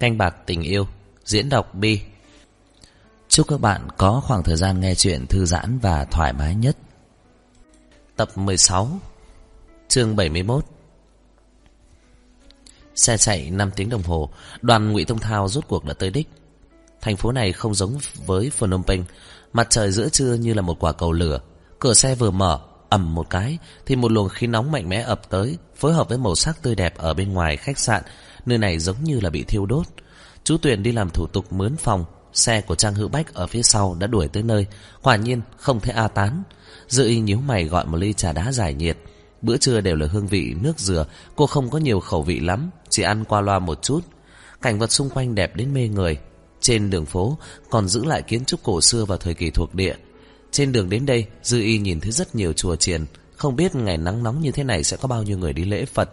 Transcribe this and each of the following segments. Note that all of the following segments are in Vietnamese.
Canh bạc tình yêu, Diễn đọc Bi. Chúc các bạn có khoảng thời gian nghe chuyện thư giãn và thoải mái nhất. Tập 16 Chương 71 Xe chạy 5 tiếng đồng hồ, Đoàn ngụy Tông Thao rốt cuộc đã tới đích. Thành phố này không giống với Phnom Penh, Mặt trời giữa trưa như là một quả cầu lửa. Cửa xe vừa mở, ầm một cái, thì một luồng khí nóng mạnh mẽ ập tới, phối hợp với màu sắc tươi đẹp ở bên ngoài khách sạn nơi này giống như là bị thiêu đốt. Chú tuyền đi làm thủ tục mướn phòng xe của trang hữu bách ở phía sau đã đuổi tới nơi quả nhiên không thấy a tán. Dư y nhíu mày gọi một ly trà đá giải nhiệt. Bữa trưa đều là hương vị nước dừa cô không có nhiều khẩu vị lắm chỉ ăn qua loa một chút. Cảnh vật xung quanh đẹp đến mê người. Trên đường phố còn giữ lại kiến trúc cổ xưa vào thời kỳ thuộc địa. Trên đường đến đây, Dư Y nhìn thấy rất nhiều chùa chiền, không biết ngày nắng nóng như thế này sẽ có bao nhiêu người đi lễ Phật.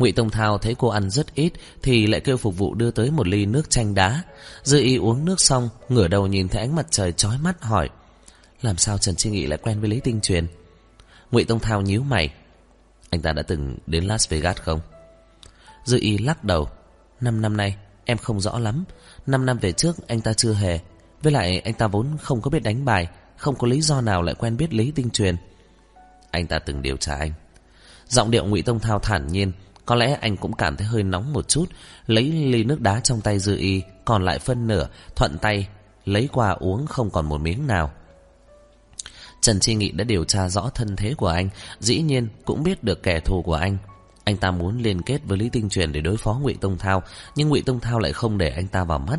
Ngụy Tông Thao thấy cô ăn rất ít thì lại kêu phục vụ đưa tới một ly nước chanh đá. Dư Y uống nước xong, ngửa đầu nhìn thấy ánh mặt trời chói mắt hỏi: "Làm sao Trần Chi Nghị lại quen với Lý Tinh Truyền?" Ngụy Tông Thao nhíu mày: "Anh ta đã từng đến Las Vegas không?" Dư Y lắc đầu: "Năm năm nay em không rõ lắm, năm năm về trước anh ta chưa hề." Với lại anh ta vốn không có biết đánh bài Không có lý do nào lại quen biết Lý Tinh Truyền Anh ta từng điều tra anh Giọng điệu ngụy Tông Thao thản nhiên có lẽ anh cũng cảm thấy hơi nóng một chút, Lấy ly nước đá trong tay dư y, Còn lại phân nửa, Thuận tay, Lấy qua uống không còn một miếng nào. Trần Chi Nghị đã điều tra rõ thân thế của anh, Dĩ nhiên cũng biết được kẻ thù của anh. Anh ta muốn liên kết với Lý Tinh Truyền để đối phó ngụy Tông Thao, Nhưng ngụy Tông Thao lại không để anh ta vào mắt.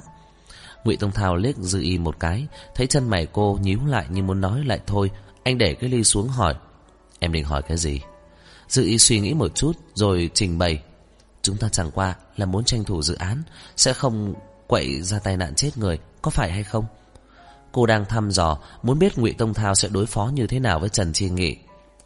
Ngụy tông thao liếc dư y một cái, thấy chân mày cô nhíu lại như muốn nói lại thôi. Anh để cái ly xuống hỏi. Em định hỏi cái gì? Dư y suy nghĩ một chút rồi trình bày. Chúng ta chẳng qua là muốn tranh thủ dự án sẽ không quậy ra tai nạn chết người có phải hay không? Cô đang thăm dò muốn biết ngụy tông thao sẽ đối phó như thế nào với trần chi nghị.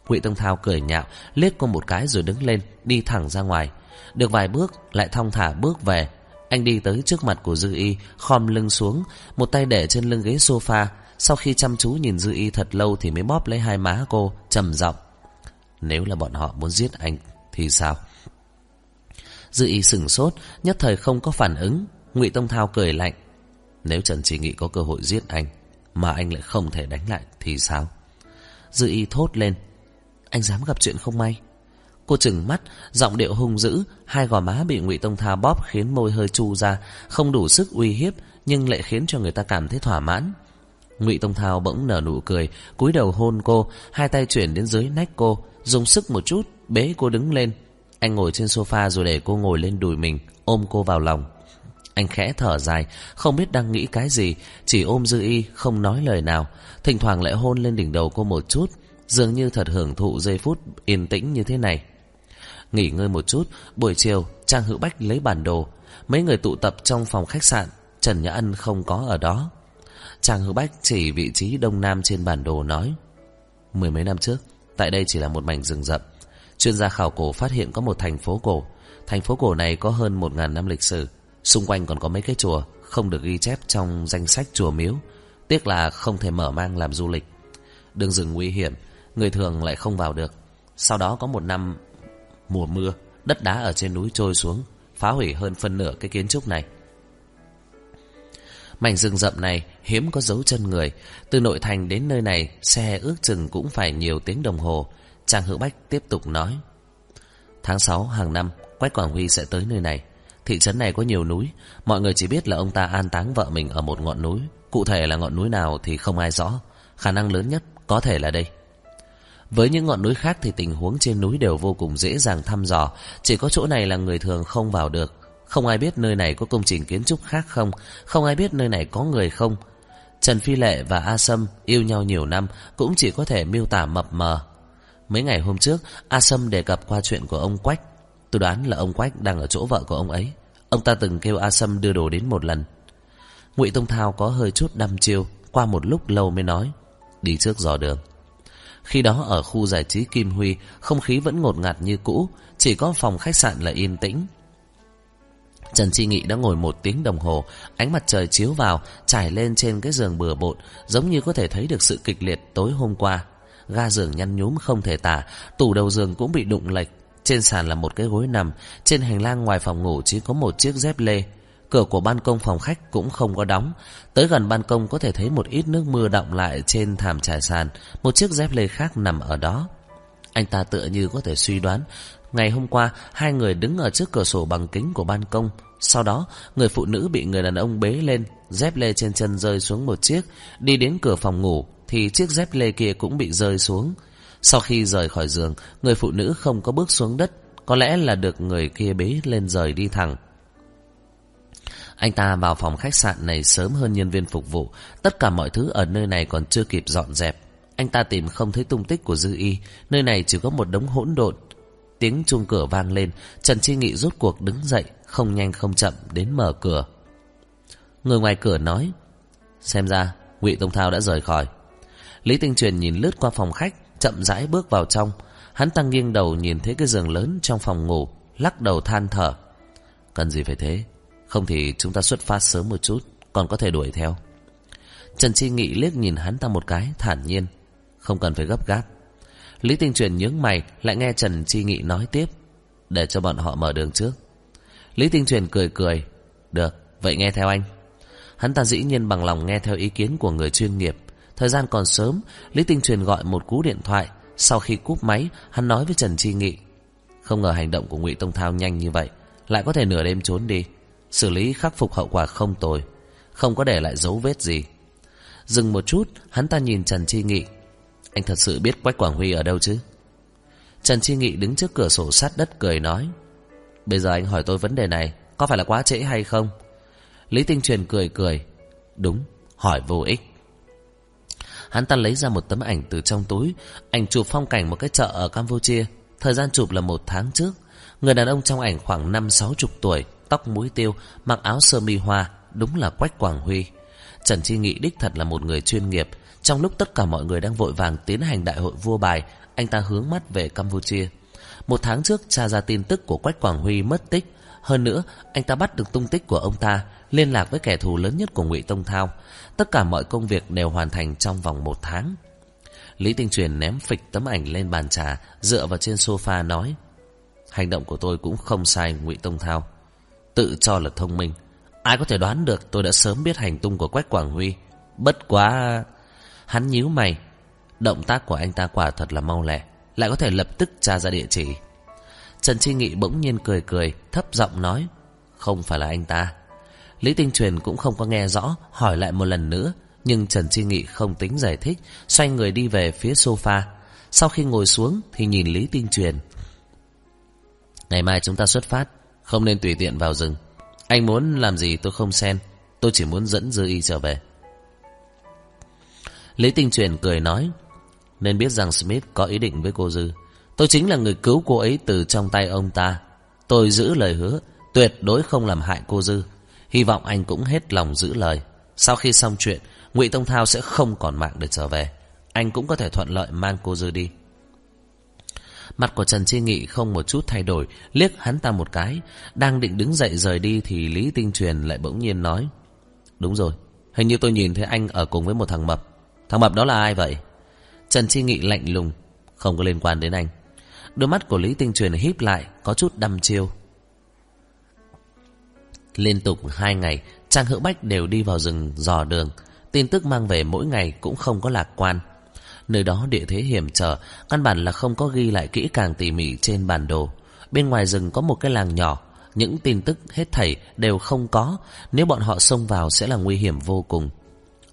Ngụy tông thao cười nhạo liếc cô một cái rồi đứng lên đi thẳng ra ngoài. Được vài bước lại thong thả bước về. Anh đi tới trước mặt của Dư Y, khom lưng xuống, một tay để trên lưng ghế sofa. Sau khi chăm chú nhìn Dư Y thật lâu thì mới bóp lấy hai má cô, trầm giọng. Nếu là bọn họ muốn giết anh thì sao? Dư Y sửng sốt, nhất thời không có phản ứng. Ngụy Tông Thao cười lạnh. Nếu Trần Chỉ Nghị có cơ hội giết anh, mà anh lại không thể đánh lại thì sao? Dư Y thốt lên. Anh dám gặp chuyện không may. Cô chừng mắt, giọng điệu hung dữ, hai gò má bị Ngụy Tông Thao bóp khiến môi hơi chu ra, không đủ sức uy hiếp nhưng lại khiến cho người ta cảm thấy thỏa mãn. Ngụy Tông Thao bỗng nở nụ cười, cúi đầu hôn cô, hai tay chuyển đến dưới nách cô, dùng sức một chút, bế cô đứng lên. Anh ngồi trên sofa rồi để cô ngồi lên đùi mình, ôm cô vào lòng. Anh khẽ thở dài, không biết đang nghĩ cái gì, chỉ ôm Dư Y, không nói lời nào, thỉnh thoảng lại hôn lên đỉnh đầu cô một chút, dường như thật hưởng thụ giây phút yên tĩnh như thế này. Nghỉ ngơi một chút, buổi chiều, Trang Hữu Bách lấy bản đồ. Mấy người tụ tập trong phòng khách sạn, Trần Nhã Ân không có ở đó. Trang Hữu Bách chỉ vị trí đông nam trên bản đồ nói. Mười mấy năm trước, tại đây chỉ là một mảnh rừng rậm. Chuyên gia khảo cổ phát hiện có một thành phố cổ. Thành phố cổ này có hơn một ngàn năm lịch sử. Xung quanh còn có mấy cái chùa, không được ghi chép trong danh sách chùa miếu. Tiếc là không thể mở mang làm du lịch. Đường rừng nguy hiểm, người thường lại không vào được. Sau đó có một năm Mùa mưa, đất đá ở trên núi trôi xuống, phá hủy hơn phân nửa cái kiến trúc này. Mảnh rừng rậm này hiếm có dấu chân người, từ nội thành đến nơi này xe ước chừng cũng phải nhiều tiếng đồng hồ. Trang Hữu Bách tiếp tục nói. Tháng 6 hàng năm, Quách Quảng Huy sẽ tới nơi này. Thị trấn này có nhiều núi, mọi người chỉ biết là ông ta an táng vợ mình ở một ngọn núi. Cụ thể là ngọn núi nào thì không ai rõ, khả năng lớn nhất có thể là đây. Với những ngọn núi khác thì tình huống trên núi đều vô cùng dễ dàng thăm dò, chỉ có chỗ này là người thường không vào được. Không ai biết nơi này có công trình kiến trúc khác không, không ai biết nơi này có người không. Trần Phi Lệ và A Sâm yêu nhau nhiều năm cũng chỉ có thể miêu tả mập mờ. Mấy ngày hôm trước, A Sâm đề cập qua chuyện của ông Quách. Tôi đoán là ông Quách đang ở chỗ vợ của ông ấy. Ông ta từng kêu A Sâm đưa đồ đến một lần. Ngụy Tông Thao có hơi chút đăm chiêu, qua một lúc lâu mới nói. Đi trước dò đường. Khi đó ở khu giải trí Kim Huy, không khí vẫn ngột ngạt như cũ, chỉ có phòng khách sạn là yên tĩnh. Trần Chi Nghị đã ngồi một tiếng đồng hồ, ánh mặt trời chiếu vào, trải lên trên cái giường bừa bộn, giống như có thể thấy được sự kịch liệt tối hôm qua. Ga giường nhăn nhúm không thể tả, tủ đầu giường cũng bị đụng lệch, Trên sàn là một cái gối nằm Trên hành lang ngoài phòng ngủ chỉ có một chiếc dép lê. Cửa của ban công phòng khách cũng không có đóng. Tới gần ban công có thể thấy một ít nước mưa đọng lại trên thảm trải sàn Một chiếc dép lê khác nằm ở đó. Anh ta tựa như có thể suy đoán Ngày hôm qua Hai người đứng ở trước cửa sổ bằng kính của ban công. Sau đó người phụ nữ bị người đàn ông bế lên Dép lê trên chân rơi xuống một chiếc Đi đến cửa phòng ngủ Thì chiếc dép lê kia cũng bị rơi xuống Sau khi rời khỏi giường Người phụ nữ không có bước xuống đất Có lẽ là được người kia bế lên rời đi thẳng anh ta vào phòng khách sạn này sớm hơn nhân viên phục vụ. Tất cả mọi thứ ở nơi này còn chưa kịp dọn dẹp. Anh ta tìm không thấy tung tích của Dư Y. Nơi này chỉ có một đống hỗn độn. Tiếng chuông cửa vang lên. Trần Chi Nghị rút cuộc đứng dậy, không nhanh không chậm đến mở cửa. Người ngoài cửa nói, xem ra Ngụy Tông Thao đã rời khỏi. Lý Tinh Truyền nhìn lướt qua phòng khách, chậm rãi bước vào trong. Hắn tăng nghiêng đầu nhìn thấy cái giường lớn trong phòng ngủ, lắc đầu than thở. Cần gì phải thế? Không thì chúng ta xuất phát sớm một chút Còn có thể đuổi theo Trần Chi Nghị liếc nhìn hắn ta một cái Thản nhiên Không cần phải gấp gáp Lý Tinh Truyền nhướng mày Lại nghe Trần Chi Nghị nói tiếp Để cho bọn họ mở đường trước Lý Tinh Truyền cười cười. Được, vậy nghe theo anh. Hắn ta dĩ nhiên bằng lòng nghe theo ý kiến của người chuyên nghiệp. Thời gian còn sớm Lý Tinh Truyền gọi một cú điện thoại. Sau khi cúp máy Hắn nói với Trần Chi Nghị Không ngờ hành động của Ngụy Tông Thao nhanh như vậy Lại có thể nửa đêm trốn đi. Xử lý khắc phục hậu quả không tồi Không có để lại dấu vết gì. Dừng một chút Hắn ta nhìn Trần Chi Nghị. Anh thật sự biết Quách Quảng Huy ở đâu chứ? Trần Chi Nghị đứng trước cửa sổ sát đất cười nói Bây giờ anh hỏi tôi vấn đề này Có phải là quá trễ hay không Lý Tinh Truyền cười cười Đúng, hỏi vô ích Hắn ta lấy ra một tấm ảnh từ trong túi Ảnh chụp phong cảnh một cái chợ ở Campuchia Thời gian chụp là một tháng trước Người đàn ông trong ảnh khoảng năm sáu chục tuổi tóc mũi tiêu, mặc áo sơ mi hoa, đúng là Quách Quảng Huy. Trần Chi Nghị đích thật là một người chuyên nghiệp. Trong lúc tất cả mọi người đang vội vàng tiến hành đại hội vua bài, anh ta hướng mắt về Campuchia. Một tháng trước, tra ra tin tức của Quách Quảng Huy mất tích. Hơn nữa, anh ta bắt được tung tích của ông ta, liên lạc với kẻ thù lớn nhất của Ngụy Tông Thao. Tất cả mọi công việc đều hoàn thành trong vòng một tháng. Lý Tinh Truyền ném phịch tấm ảnh lên bàn trà, dựa vào trên sofa nói. Hành động của tôi cũng không sai Ngụy Tông Thao. Tự cho là thông minh Ai có thể đoán được tôi đã sớm biết hành tung của Quách Quảng Huy Bất quá Hắn nhíu mày Động tác của anh ta quả thật là mau lẹ lại có thể lập tức tra ra địa chỉ. Trần Chi Nghị bỗng nhiên cười cười, Thấp giọng nói, Không phải là anh ta. Lý Tinh Truyền cũng không có nghe rõ, Hỏi lại một lần nữa, Nhưng Trần Chi Nghị không tính giải thích, Xoay người đi về phía sofa. Sau khi ngồi xuống thì nhìn Lý Tinh Truyền. Ngày mai chúng ta xuất phát, không nên tùy tiện vào rừng. Anh muốn làm gì tôi không xen, Tôi chỉ muốn dẫn Dư Y trở về. Lý Tinh Truyền cười nói nên biết rằng Smith có ý định với cô Dư Tôi chính là người cứu cô ấy từ trong tay ông ta Tôi giữ lời hứa Tuyệt đối không làm hại cô Dư Hy vọng anh cũng hết lòng giữ lời Sau khi xong chuyện ngụy Tông Thao sẽ không còn mạng để trở về Anh cũng có thể thuận lợi mang cô Dư đi Mặt của Trần Chi Nghị không một chút thay đổi, liếc hắn ta một cái. Đang định đứng dậy rời đi thì Lý Tinh Truyền lại bỗng nhiên nói. Đúng rồi, hình như tôi nhìn thấy anh ở cùng với một thằng mập. Thằng mập đó là ai vậy? Trần Chi Nghị lạnh lùng, không có liên quan đến anh. Đôi mắt của Lý Tinh Truyền híp lại, có chút đăm chiêu. Liên tục hai ngày, Trang Hữu Bách đều đi vào rừng dò đường. Tin tức mang về mỗi ngày cũng không có lạc quan. Nơi đó địa thế hiểm trở, căn bản là không có ghi lại kỹ càng tỉ mỉ trên bản đồ. Bên ngoài rừng có một cái làng nhỏ, những tin tức hết thảy đều không có, nếu bọn họ xông vào sẽ là nguy hiểm vô cùng.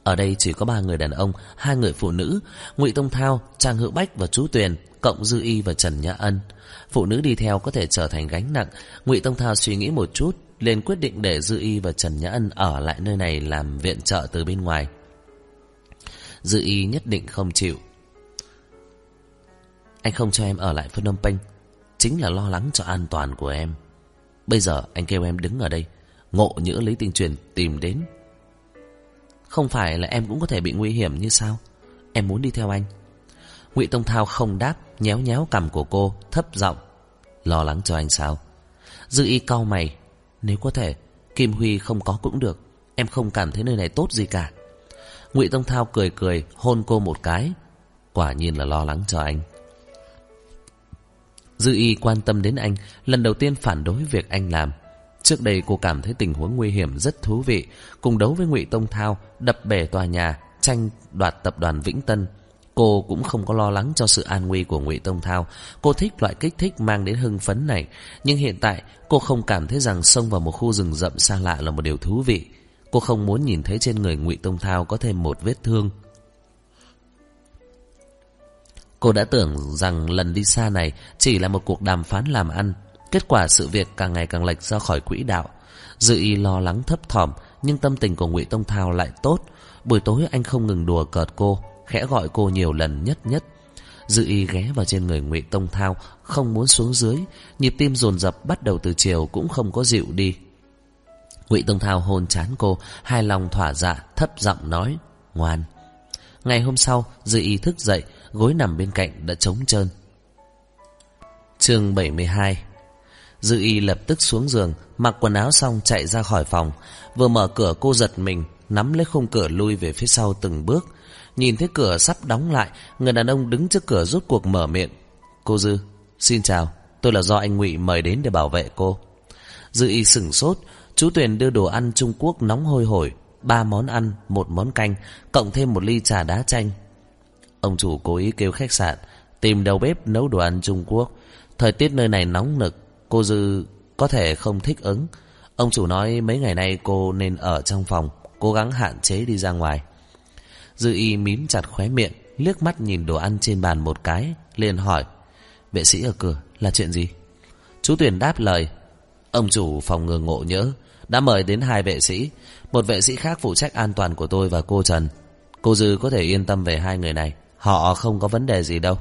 Ở đây chỉ có ba người đàn ông, hai người phụ nữ, Ngụy Tông Thao, Trang Hữu Bách và chú Tuyền, cộng Dư Y và Trần Nhã Ân. Phụ nữ đi theo có thể trở thành gánh nặng, Ngụy Tông Thao suy nghĩ một chút, liền quyết định để Dư Y và Trần Nhã Ân ở lại nơi này làm viện trợ từ bên ngoài. Dư y nhất định không chịu Anh không cho em ở lại Phnom Penh Chính là lo lắng cho an toàn của em Bây giờ anh kêu em đứng ở đây Ngộ nhỡ Lý Tinh Truyền tìm đến không phải là em cũng có thể bị nguy hiểm như sao? Em muốn đi theo anh. Ngụy Tông Thao không đáp Nhéo nhéo cằm của cô Thấp giọng Lo lắng cho anh sao? Dư y cau mày Nếu có thể Kim Huy không có cũng được. Em không cảm thấy nơi này tốt gì cả. Ngụy Tông Thao cười cười hôn cô một cái Quả nhiên là lo lắng cho anh. Dư y quan tâm đến anh, lần đầu tiên phản đối việc anh làm. Trước đây cô cảm thấy tình huống nguy hiểm rất thú vị, cùng đấu với ngụy Tông Thao, đập bể tòa nhà, tranh đoạt tập đoàn Vĩnh Tân. Cô cũng không có lo lắng cho sự an nguy của ngụy Tông Thao. Cô thích loại kích thích mang đến hưng phấn này. Nhưng hiện tại cô không cảm thấy rằng xông vào một khu rừng rậm xa lạ là một điều thú vị. Cô không muốn nhìn thấy trên người ngụy Tông Thao có thêm một vết thương. Cô đã tưởng rằng lần đi xa này chỉ là một cuộc đàm phán làm ăn. Kết quả sự việc càng ngày càng lệch ra khỏi quỹ đạo. Dự y lo lắng thấp thỏm, nhưng tâm tình của ngụy Tông Thao lại tốt. Buổi tối anh không ngừng đùa cợt cô, khẽ gọi cô nhiều lần nhất nhất. Dự y ghé vào trên người ngụy Tông Thao, không muốn xuống dưới, nhịp tim dồn dập bắt đầu từ chiều cũng không có dịu đi. Ngụy Tông Thao hôn chán cô, hai lòng thỏa dạ, thấp giọng nói, ngoan. Ngày hôm sau, Dự y thức dậy, gối nằm bên cạnh đã trống trơn. Chương 72 Dư y lập tức xuống giường, mặc quần áo xong chạy ra khỏi phòng. Vừa mở cửa cô giật mình, nắm lấy khung cửa lui về phía sau từng bước. Nhìn thấy cửa sắp đóng lại, người đàn ông đứng trước cửa rút cuộc mở miệng. Cô Dư, xin chào, tôi là do anh ngụy mời đến để bảo vệ cô. Dư y sửng sốt, chú Tuyền đưa đồ ăn Trung Quốc nóng hôi hổi, ba món ăn, một món canh, cộng thêm một ly trà đá chanh. Ông chủ cố ý kêu khách sạn, tìm đầu bếp nấu đồ ăn Trung Quốc. Thời tiết nơi này nóng nực, cô Dư có thể không thích ứng. Ông chủ nói mấy ngày nay cô nên ở trong phòng, cố gắng hạn chế đi ra ngoài. Dư y mím chặt khóe miệng, liếc mắt nhìn đồ ăn trên bàn một cái, liền hỏi. Vệ sĩ ở cửa là chuyện gì? Chú Tuyền đáp lời. Ông chủ phòng ngừa ngộ nhớ đã mời đến hai vệ sĩ. Một vệ sĩ khác phụ trách an toàn của tôi và cô Trần. Cô Dư có thể yên tâm về hai người này. Họ không có vấn đề gì đâu.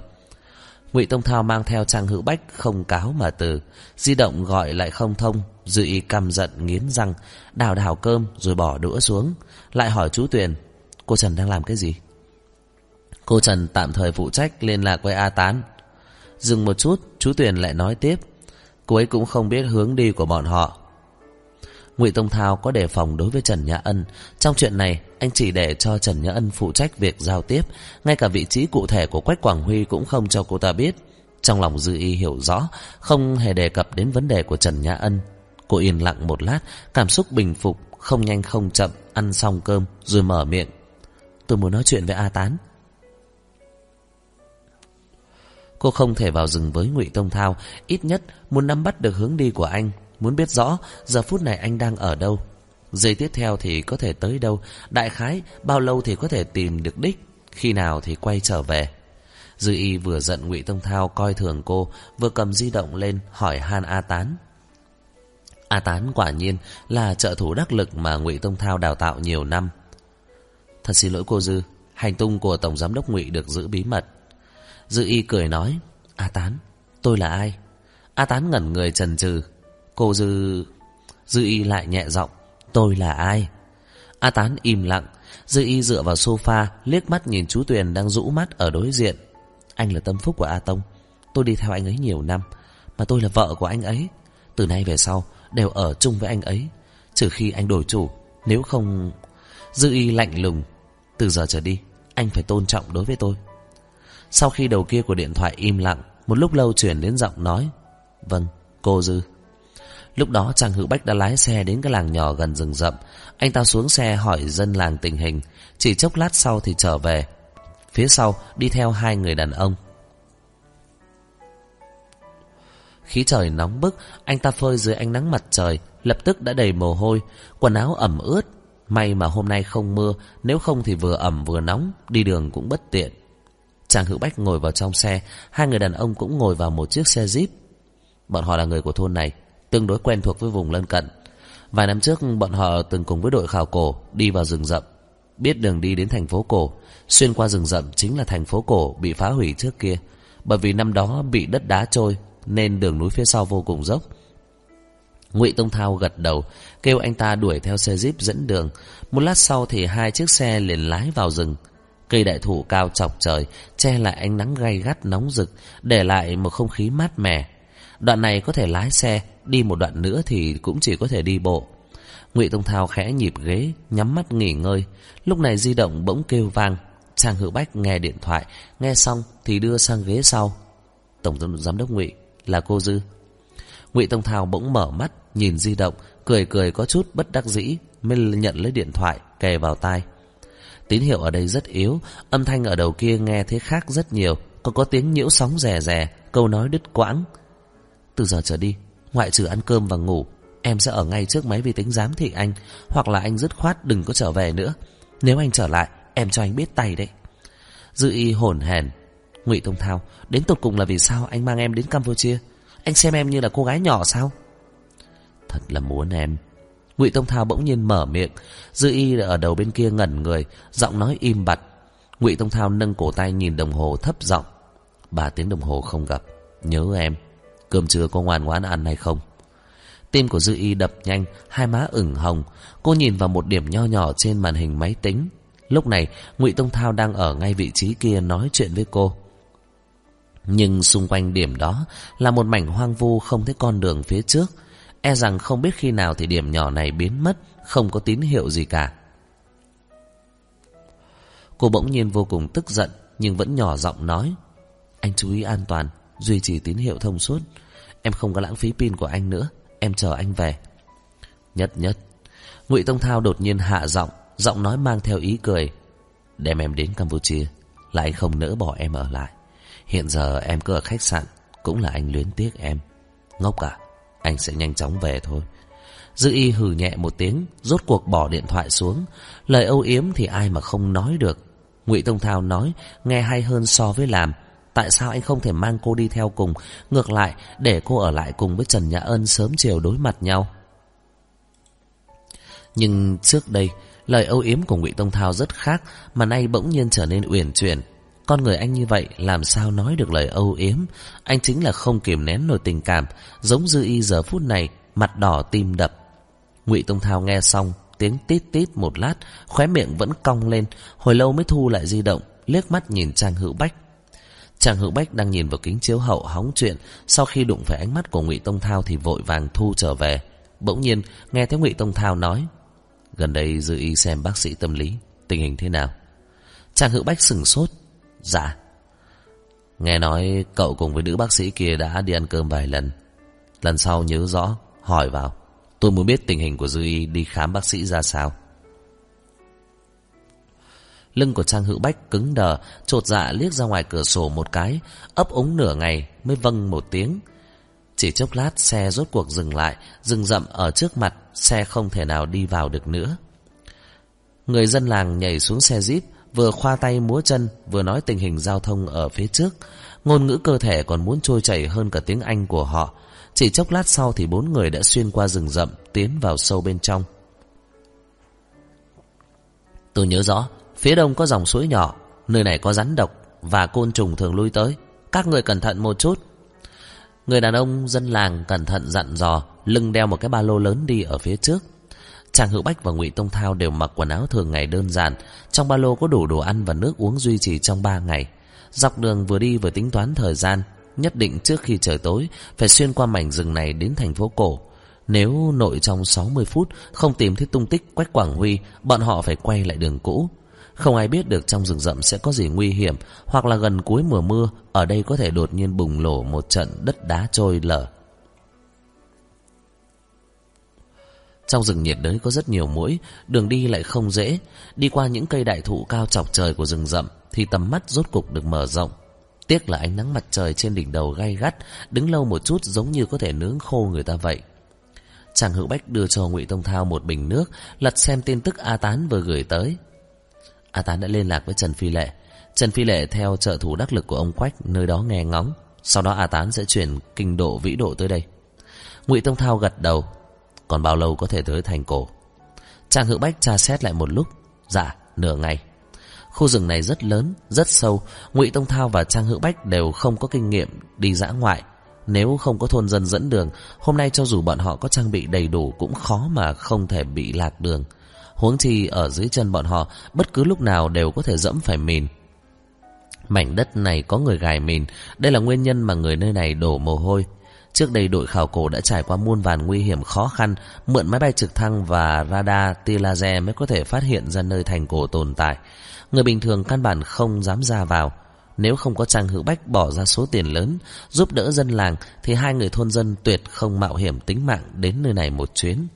Ngụy Tông Thao mang theo Trang Hữu Bách không cáo mà từ, di động gọi lại không thông, Dư Y căm giận nghiến răng, đào đào cơm rồi bỏ đũa xuống, lại hỏi chú Tuyền, cô Trần đang làm cái gì? Cô Trần tạm thời phụ trách liên lạc với A Tán. Dừng một chút, chú Tuyền lại nói tiếp, cô ấy cũng không biết hướng đi của bọn họ. Ngụy Tông Thao có đề phòng đối với Trần Nhã Ân. Trong chuyện này, anh chỉ để cho Trần Nhã Ân phụ trách việc giao tiếp, ngay cả vị trí cụ thể của Quách Quảng Huy cũng không cho cô ta biết. Trong lòng Dư Y hiểu rõ, không hề đề cập đến vấn đề của Trần Nhã Ân. Cô yên lặng một lát, cảm xúc bình phục, không nhanh không chậm, ăn xong cơm, rồi mở miệng. Tôi muốn nói chuyện với A Tán. Cô không thể vào rừng với Ngụy Tông Thao, ít nhất muốn nắm bắt được hướng đi của anh, muốn biết rõ giờ phút này anh đang ở đâu. Giây tiếp theo thì có thể tới đâu, đại khái bao lâu thì có thể tìm được đích, khi nào thì quay trở về. Dư y vừa giận ngụy Tông Thao coi thường cô, vừa cầm di động lên hỏi Han A Tán. A Tán quả nhiên là trợ thủ đắc lực mà ngụy Tông Thao đào tạo nhiều năm. Thật xin lỗi cô Dư, hành tung của Tổng Giám đốc ngụy được giữ bí mật. Dư y cười nói, A Tán, tôi là ai? A Tán ngẩn người trần trừ. Cô Dư... Dư y lại nhẹ giọng, tôi là ai? A Tán im lặng, Dư y dựa vào sofa, liếc mắt nhìn chú Tuyền đang rũ mắt ở đối diện. Anh là tâm phúc của A Tông, tôi đi theo anh ấy nhiều năm, mà tôi là vợ của anh ấy. Từ nay về sau, đều ở chung với anh ấy, trừ khi anh đổi chủ, nếu không... Dư y lạnh lùng, từ giờ trở đi, anh phải tôn trọng đối với tôi. Sau khi đầu kia của điện thoại im lặng, một lúc lâu chuyển đến giọng nói. Vâng, cô Dư. Lúc đó chàng Hữu Bách đã lái xe đến cái làng nhỏ gần rừng rậm. Anh ta xuống xe hỏi dân làng tình hình. Chỉ chốc lát sau thì trở về. Phía sau đi theo hai người đàn ông. Khí trời nóng bức, anh ta phơi dưới ánh nắng mặt trời, lập tức đã đầy mồ hôi, quần áo ẩm ướt. May mà hôm nay không mưa, nếu không thì vừa ẩm vừa nóng, đi đường cũng bất tiện. Chàng Hữu Bách ngồi vào trong xe, hai người đàn ông cũng ngồi vào một chiếc xe Jeep. Bọn họ là người của thôn này, tương đối quen thuộc với vùng lân cận. Vài năm trước bọn họ từng cùng với đội khảo cổ đi vào rừng rậm, biết đường đi đến thành phố cổ, xuyên qua rừng rậm chính là thành phố cổ bị phá hủy trước kia, bởi vì năm đó bị đất đá trôi nên đường núi phía sau vô cùng dốc. Ngụy Tông Thao gật đầu, kêu anh ta đuổi theo xe jeep dẫn đường. Một lát sau thì hai chiếc xe liền lái vào rừng. Cây đại thụ cao chọc trời, che lại ánh nắng gay gắt nóng rực, để lại một không khí mát mẻ. Đoạn này có thể lái xe, đi một đoạn nữa thì cũng chỉ có thể đi bộ. Ngụy Tông Thao khẽ nhịp ghế, nhắm mắt nghỉ ngơi. Lúc này di động bỗng kêu vang. Trang Hữu Bách nghe điện thoại, nghe xong thì đưa sang ghế sau. Tổng giám đốc Ngụy, Là cô Dư Ngụy Tông Thao bỗng mở mắt Nhìn di động Cười cười có chút bất đắc dĩ Mới nhận lấy điện thoại kề vào tai Tín hiệu ở đây rất yếu Âm thanh ở đầu kia nghe thế khác rất nhiều Còn có tiếng nhiễu sóng rè rè Câu nói đứt quãng Từ giờ trở đi Ngoại trừ ăn cơm và ngủ, Em sẽ ở ngay trước máy vi tính giám thị anh, Hoặc là anh dứt khoát đừng có trở về nữa. Nếu anh trở lại, Em cho anh biết tay đấy. Dư y hồn hèn Ngụy Tông Thao, Đến tột cùng là vì sao anh mang em đến Campuchia? Anh xem em như là cô gái nhỏ sao? Thật là muốn em. Ngụy Tông Thao bỗng nhiên mở miệng. Dư y ở đầu bên kia ngẩn người, Giọng nói im bặt. Ngụy Tông Thao nâng cổ tay nhìn đồng hồ thấp giọng. Ba tiếng đồng hồ không gặp. Nhớ em. Cơm trưa có ngoan ngoãn ăn hay không? Tim của Dư Y đập nhanh, Hai má ửng hồng. Cô nhìn vào một điểm nho nhỏ trên màn hình máy tính. Lúc này, Ngụy Tông Thao đang ở ngay vị trí kia nói chuyện với cô. Nhưng xung quanh điểm đó Là một mảnh hoang vu không thấy con đường phía trước. E rằng không biết khi nào thì điểm nhỏ này biến mất, Không có tín hiệu gì cả. Cô bỗng nhiên vô cùng tức giận, Nhưng vẫn nhỏ giọng nói, Anh chú ý an toàn. Duy trì tín hiệu thông suốt. Em không có lãng phí pin của anh nữa, Em chờ anh về. Nhất nhất. Ngụy Tông Thao đột nhiên hạ giọng Giọng nói mang theo ý cười. Đem em đến Campuchia Là anh không nỡ bỏ em ở lại. Hiện giờ em cứ ở khách sạn, Cũng là anh luyến tiếc em. Ngốc à Anh sẽ nhanh chóng về thôi. Dư y hừ nhẹ một tiếng, Rốt cuộc bỏ điện thoại xuống. Lời âu yếm thì ai mà không nói được. Ngụy Tông Thao nói, Nghe hay hơn so với làm. Tại sao anh không thể mang cô đi theo cùng? Ngược lại, để cô ở lại cùng với Trần Nhã Ân Sớm chiều đối mặt nhau. Nhưng trước đây, Lời âu yếm của Ngụy Tông Thao rất khác, Mà nay bỗng nhiên trở nên uyển chuyển. Con người anh như vậy, làm sao nói được lời âu yếm? Anh chính là không kiềm nén nổi tình cảm, Giống dư y giờ phút này, Mặt đỏ tim đập. Ngụy Tông Thao nghe xong, Tiếng tít tít một lát, Khóe miệng vẫn cong lên, Hồi lâu mới thu lại di động, Liếc mắt nhìn Trang Hữu Bách chàng Hữu Bách đang nhìn vào kính chiếu hậu hóng chuyện. Sau khi đụng phải ánh mắt của Ngụy Tông Thao Thì vội vàng thu trở về. Bỗng nhiên, nghe thấy Ngụy Tông Thao nói, Gần đây dư y xem bác sĩ tâm lý, Tình hình thế nào? Chàng Hữu Bách sừng sốt Dạ. Nghe nói cậu cùng với nữ bác sĩ kia đã đi ăn cơm vài lần. Lần sau nhớ rõ, Hỏi vào, Tôi muốn biết tình hình của dư y đi khám bác sĩ ra sao? Lưng của Trang Hữu Bách cứng đờ, Trột dạ liếc ra ngoài cửa sổ một cái, Ấp ống nửa ngày mới vâng một tiếng. Chỉ chốc lát xe rốt cuộc dừng lại Dừng rậm ở trước mặt, Xe không thể nào đi vào được nữa. Người dân làng nhảy xuống xe jeep, Vừa khoa tay múa chân, Vừa nói tình hình giao thông ở phía trước. Ngôn ngữ cơ thể còn muốn trôi chảy hơn cả tiếng Anh của họ. Chỉ chốc lát sau thì bốn người đã xuyên qua rừng rậm, Tiến vào sâu bên trong. Tôi nhớ rõ Phía đông có dòng suối nhỏ, Nơi này có rắn độc Và côn trùng thường lui tới. Các người cẩn thận một chút. Người đàn ông dân làng cẩn thận dặn dò, Lưng đeo một cái ba lô lớn đi ở phía trước. Trang Hữu Bách và Ngụy Tông Thao đều mặc quần áo thường ngày đơn giản. Trong ba lô có đủ đồ ăn và nước uống duy trì trong ba ngày. Dọc đường vừa đi vừa tính toán thời gian, Nhất định trước khi trời tối, Phải xuyên qua mảnh rừng này đến thành phố cổ. Nếu nội trong 60 phút Không tìm thấy tung tích Quách Quảng Huy, Bọn họ phải quay lại đường cũ không ai biết được trong rừng rậm sẽ có gì nguy hiểm, Hoặc là gần cuối mùa mưa, Ở đây có thể đột nhiên bùng nổ một trận đất đá trôi lở. Trong rừng nhiệt đới có rất nhiều mũi, Đường đi lại không dễ. Đi qua những cây đại thụ cao chọc trời của rừng rậm, Thì tầm mắt rốt cục được mở rộng. Tiếc là ánh nắng mặt trời trên đỉnh đầu gay gắt, Đứng lâu một chút giống như có thể nướng khô người ta vậy. Chàng hữu bách đưa cho ngụy Tông Thao một bình nước, Lật xem tin tức A Tán vừa gửi tới. A Tán đã liên lạc với Trần Phi Lệ. Trần Phi Lệ theo trợ thủ đắc lực của ông Quách Nơi đó nghe ngóng. Sau đó A Tán sẽ chuyển kinh độ vĩ độ tới đây. Ngụy Tông Thao gật đầu. Còn bao lâu có thể tới thành cổ? Trang Hữu Bách tra xét lại một lúc. Dạ nửa ngày. Khu rừng này rất lớn, rất sâu. Ngụy Tông Thao và Trang Hữu Bách đều không có kinh nghiệm đi dã ngoại. Nếu không có thôn dân dẫn đường Hôm nay cho dù bọn họ có trang bị đầy đủ Cũng khó mà không thể bị lạc đường. Huống chi ở dưới chân bọn họ, Bất cứ lúc nào đều có thể dẫm phải mìn. Mảnh đất này có người gài mìn, Đây là nguyên nhân mà người nơi này đổ mồ hôi. Trước đây đội khảo cổ đã trải qua muôn vàn nguy hiểm khó khăn, Mượn máy bay trực thăng và radar tia laser Mới có thể phát hiện ra nơi thành cổ tồn tại. Người bình thường căn bản không dám ra vào. Nếu không có Trang Hữu Bách bỏ ra số tiền lớn, giúp đỡ dân làng, thì hai người thôn dân tuyệt không mạo hiểm tính mạng đến nơi này một chuyến.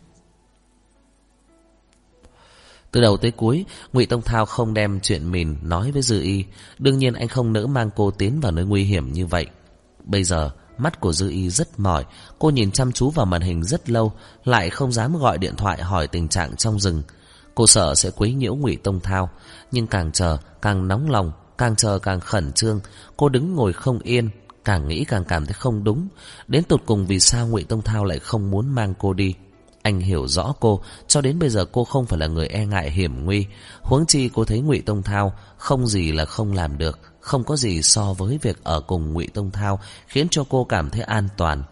Từ đầu tới cuối, Ngụy Tông Thao không đem chuyện mình nói với Dư Y. Đương nhiên anh không nỡ mang cô tiến vào nơi nguy hiểm như vậy. Bây giờ, mắt của Dư Y rất mỏi. Cô nhìn chăm chú vào màn hình rất lâu, lại không dám gọi điện thoại hỏi tình trạng trong rừng. Cô sợ sẽ quấy nhiễu Ngụy Tông Thao, nhưng càng chờ càng nóng lòng, càng chờ càng khẩn trương. Cô đứng ngồi không yên, càng nghĩ càng cảm thấy không đúng. Đến tột cùng vì sao Ngụy Tông Thao lại không muốn mang cô đi? Anh hiểu rõ cô, cho đến bây giờ cô không phải là người e ngại hiểm nguy. Huống chi cô thấy Ngụy Tông Thao không gì là không làm được, không có gì so với việc ở cùng Ngụy Tông Thao khiến cho cô cảm thấy an toàn.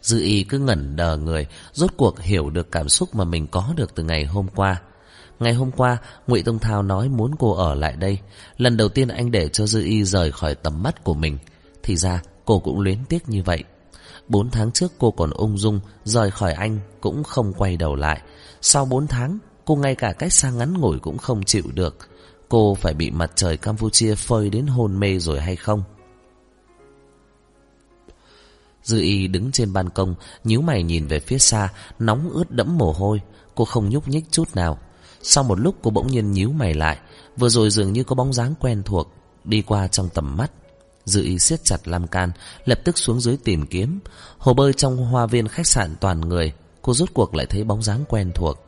Dư y cứ ngẩn đờ người, rốt cuộc hiểu được cảm xúc mà mình có được từ ngày hôm qua. Ngày hôm qua, Ngụy Tông Thao nói muốn cô ở lại đây. Lần đầu tiên anh để cho Dư y rời khỏi tầm mắt của mình. Thì ra, cô cũng luyến tiếc như vậy. Bốn tháng trước cô còn ung dung, rời khỏi anh cũng không quay đầu lại. Sau bốn tháng, cô ngay cả cách xa ngắn ngủi cũng không chịu được. Cô phải bị mặt trời Campuchia phơi đến hôn mê rồi hay không? Dư y đứng trên ban công, nhíu mày nhìn về phía xa, nóng ướt đẫm mồ hôi. Cô không nhúc nhích chút nào. Sau một lúc cô bỗng nhiên nhíu mày lại. Vừa rồi dường như có bóng dáng quen thuộc, đi qua trong tầm mắt. Dư ý siết chặt lam can, lập tức xuống dưới tìm kiếm. Hồ bơi trong hoa viên khách sạn toàn người, cô rút cuộc lại thấy bóng dáng quen thuộc.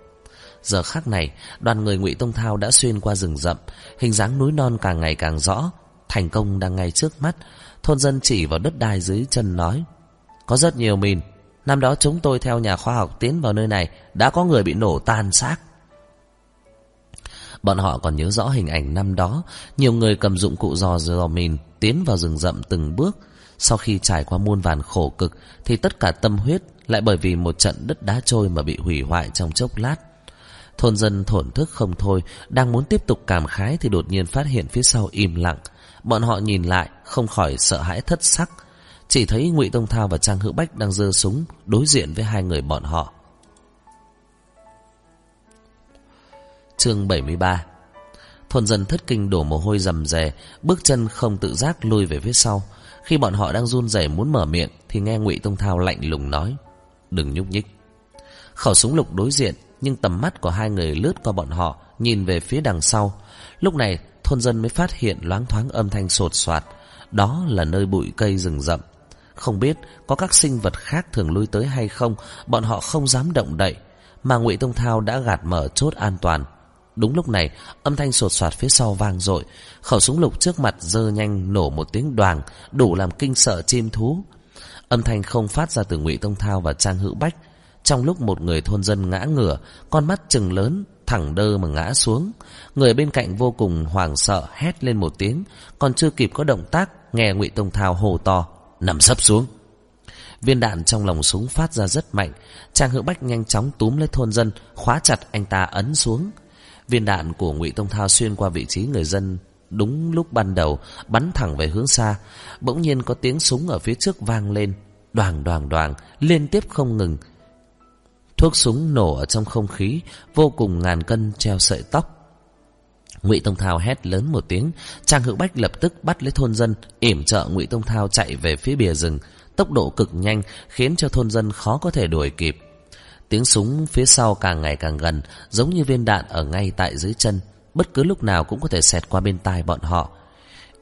Giờ khác này, đoàn người ngụy Tông Thao đã xuyên qua rừng rậm, hình dáng núi non càng ngày càng rõ. Thành công đang ngay trước mắt, thôn dân chỉ vào đất đai dưới chân nói. Có rất nhiều mìn, năm đó chúng tôi theo nhà khoa học tiến vào nơi này, đã có người bị nổ tan xác. Bọn họ còn nhớ rõ hình ảnh năm đó, nhiều người cầm dụng cụ dò dò mìn tiến vào rừng rậm từng bước. Sau khi trải qua muôn vàn khổ cực thì tất cả tâm huyết lại bởi vì một trận đất đá trôi mà bị hủy hoại trong chốc lát. Thôn dân thổn thức không thôi, đang muốn tiếp tục cảm khái thì đột nhiên phát hiện phía sau im lặng. Bọn họ nhìn lại, không khỏi sợ hãi thất sắc. Chỉ thấy Ngụy Tông Thao và Trang Hữu Bách đang giơ súng đối diện với hai người bọn họ. Chương 73 Thôn dân thất kinh đổ mồ hôi rầm rề, bước chân không tự giác lùi về phía sau. Khi bọn họ đang run rẩy muốn mở miệng thì nghe Ngụy Tông Thao lạnh lùng nói: "Đừng nhúc nhích." Khẩu súng lục đối diện, nhưng tầm mắt của hai người lướt qua bọn họ, nhìn về phía đằng sau. Lúc này, thôn dân mới phát hiện loáng thoáng âm thanh sột soạt, đó là nơi bụi cây rừng rậm. Không biết có các sinh vật khác thường lui tới hay không, bọn họ không dám động đậy, mà Ngụy Tông Thao đã gạt mở chốt an toàn. Đúng lúc này, âm thanh sột soạt phía sau vang dội, khẩu súng lục trước mặt dơ nhanh nổ một tiếng đoàn đủ làm kinh sợ chim thú. Âm thanh không phát ra từ Ngụy Tông Thao và Trang Hữu Bách. Trong lúc một người thôn dân ngã ngửa, con mắt trừng lớn, thẳng đơ mà ngã xuống. Người bên cạnh vô cùng hoảng sợ hét lên một tiếng, còn chưa kịp có động tác, nghe Ngụy Tông Thao hồ to, nằm sấp xuống. Viên đạn trong lòng súng phát ra rất mạnh, Trang Hữu Bách nhanh chóng túm lấy thôn dân, khóa chặt anh ta ấn xuống. Viên đạn của Ngụy Tông Thao xuyên qua vị trí người dân đúng lúc ban đầu, bắn thẳng về hướng xa. Bỗng nhiên có tiếng súng ở phía trước vang lên, đoàng đoàng đoàng, liên tiếp không ngừng. Thuốc súng nổ ở trong không khí, vô cùng ngàn cân treo sợi tóc. Ngụy Tông Thao hét lớn một tiếng, Trang Hữu Bách lập tức bắt lấy thôn dân, yểm trợ Ngụy Tông Thao chạy về phía bìa rừng, tốc độ cực nhanh khiến cho thôn dân khó có thể đuổi kịp. Tiếng súng phía sau càng ngày càng gần, giống như viên đạn ở ngay tại dưới chân, bất cứ lúc nào cũng có thể xẹt qua bên tai bọn họ.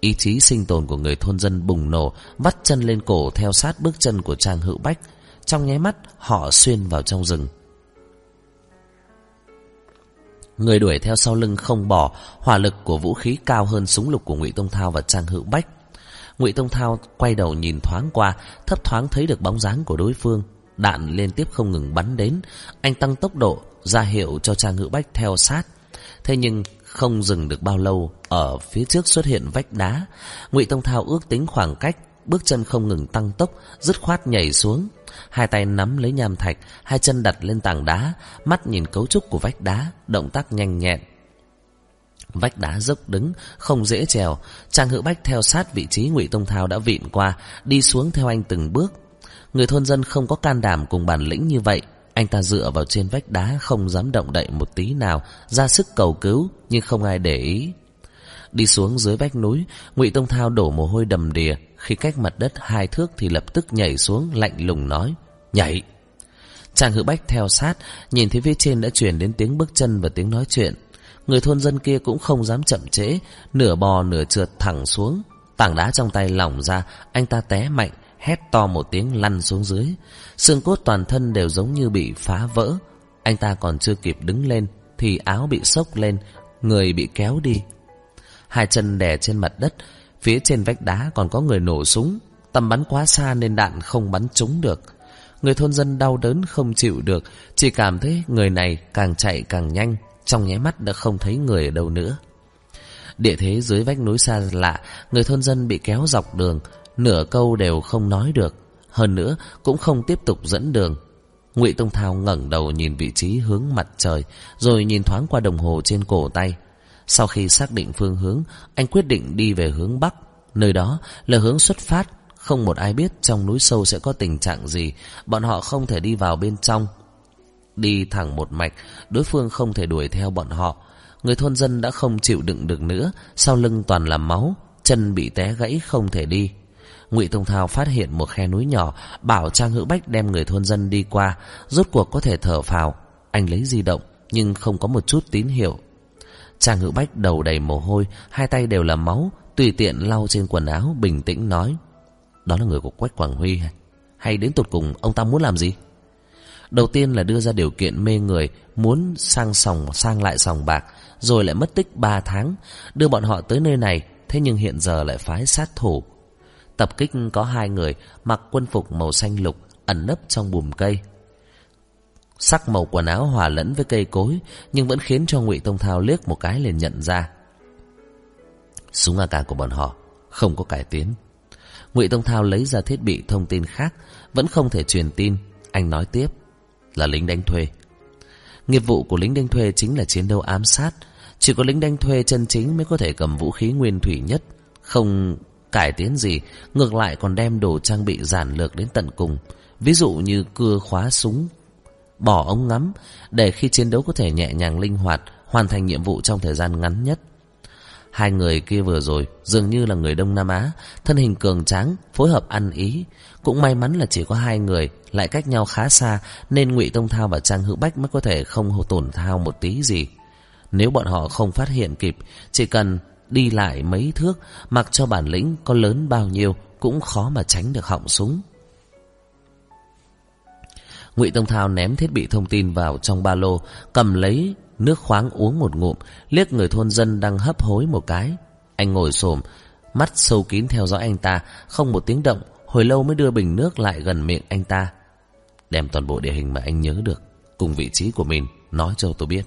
Ý chí sinh tồn của người thôn dân bùng nổ, vắt chân lên cổ theo sát bước chân của Trang Hữu Bách. Trong nháy mắt, họ xuyên vào trong rừng. Người đuổi theo sau lưng không bỏ, hỏa lực của vũ khí cao hơn súng lục của Ngụy Tông Thao và Trang Hữu Bách. Ngụy Tông Thao quay đầu nhìn thoáng qua, thấp thoáng thấy được bóng dáng của đối phương, Đạn liên tiếp không ngừng bắn đến. Anh tăng tốc độ ra hiệu cho Trang Ngữ Bách theo sát. Thế nhưng không dừng được bao lâu Ở phía trước xuất hiện vách đá. Ngụy Tông Thao ước tính khoảng cách Bước chân không ngừng tăng tốc Dứt khoát nhảy xuống. Hai tay nắm lấy nham thạch Hai chân đặt lên tảng đá Mắt nhìn cấu trúc của vách đá Động tác nhanh nhẹn. Vách đá dốc đứng, không dễ trèo. Trang Hữu Bách theo sát vị trí Ngụy Tông Thao đã vịn qua, đi xuống theo anh từng bước. Người thôn dân không có can đảm cùng bản lĩnh như vậy Anh ta dựa vào trên vách đá Không dám động đậy một tí nào Ra sức cầu cứu Nhưng không ai để ý Đi xuống dưới vách núi, Ngụy Tông Thao đổ mồ hôi đầm đìa, khi cách mặt đất hai thước thì lập tức nhảy xuống lạnh lùng nói: "Nhảy!" Chàng Hữu Bách theo sát, nhìn thấy phía trên đã truyền đến tiếng bước chân và tiếng nói chuyện. Người thôn dân kia cũng không dám chậm trễ, nửa bò nửa trượt thẳng xuống, tảng đá trong tay lỏng ra, anh ta té mạnh, hét to một tiếng lăn xuống dưới. Xương cốt toàn thân đều giống như bị phá vỡ. Anh ta còn chưa kịp đứng lên thì áo bị sốc lên, người bị kéo đi. Hai chân đè trên mặt đất, phía trên vách đá còn có người nổ súng. Tầm bắn quá xa nên đạn không bắn trúng được. Người thôn dân đau đớn không chịu được, chỉ cảm thấy người này càng chạy càng nhanh, trong nháy mắt đã không thấy người ở đâu nữa. Địa thế dưới vách núi xa lạ, người thôn dân bị kéo dọc đường, nửa câu đều không nói được. Hơn nữa, cũng không tiếp tục dẫn đường. Ngụy Tông Thao ngẩng đầu nhìn vị trí hướng mặt trời, rồi nhìn thoáng qua đồng hồ trên cổ tay. Sau khi xác định phương hướng, anh quyết định đi về hướng Bắc. Nơi đó là hướng xuất phát, không một ai biết trong núi sâu sẽ có tình trạng gì, bọn họ không thể đi vào bên trong. Đi thẳng một mạch, đối phương không thể đuổi theo bọn họ. Người thôn dân đã không chịu đựng được nữa, sau lưng toàn là máu, chân bị té gãy không thể đi. Ngụy Tông Thao phát hiện một khe núi nhỏ, bảo Trang Hữu Bách đem người thôn dân đi qua, rốt cuộc có thể thở phào. Anh lấy di động, nhưng không có một chút tín hiệu. Trang Hữu Bách đầu đầy mồ hôi, hai tay đều là máu, tùy tiện lau trên quần áo, bình tĩnh nói. Đó là người của Quách Quảng Huy hay đến tột cùng ông ta muốn làm gì? Đầu tiên là đưa ra điều kiện mê người, muốn sang sòng sang lại sòng bạc, rồi lại mất tích ba tháng, đưa bọn họ tới nơi này, thế nhưng hiện giờ lại phái sát thủ. Tập kích có hai người mặc quân phục màu xanh lục, ẩn nấp trong bùm cây. Sắc màu quần áo hòa lẫn với cây cối, nhưng vẫn khiến cho Ngụy Tông Thao liếc một cái liền nhận ra. Súng AK của bọn họ không có cải tiến. Ngụy Tông Thao lấy ra thiết bị thông tin khác, vẫn không thể truyền tin. Anh nói tiếp, là lính đánh thuê. Nghiệp vụ của lính đánh thuê chính là chiến đấu ám sát. Chỉ có lính đánh thuê chân chính mới có thể cầm vũ khí nguyên thủy nhất, không cải tiến gì, ngược lại còn đem đồ trang bị giản lược đến tận cùng. Ví dụ như cưa khóa súng, bỏ ống ngắm, để khi chiến đấu có thể nhẹ nhàng linh hoạt, hoàn thành nhiệm vụ trong thời gian ngắn nhất. Hai người kia vừa rồi dường như là người Đông Nam Á, thân hình cường tráng, phối hợp ăn ý. Cũng may mắn là chỉ có hai người, lại cách nhau khá xa, nên Ngụy Tông Thao và Trang Hữu Bách mới có thể không tổn thao một tí gì. Nếu bọn họ không phát hiện kịp, chỉ cần đi lại mấy thước, mặc cho bản lĩnh có lớn bao nhiêu, cũng khó mà tránh được họng súng. Ngụy Tông Thao ném thiết bị thông tin vào trong ba lô, cầm lấy nước khoáng uống một ngụm, liếc người thôn dân đang hấp hối một cái. Anh ngồi xổm, mắt sâu kín theo dõi anh ta, không một tiếng động, hồi lâu mới đưa bình nước lại gần miệng anh ta. Đem toàn bộ địa hình mà anh nhớ được, cùng vị trí của mình, nói cho tôi biết.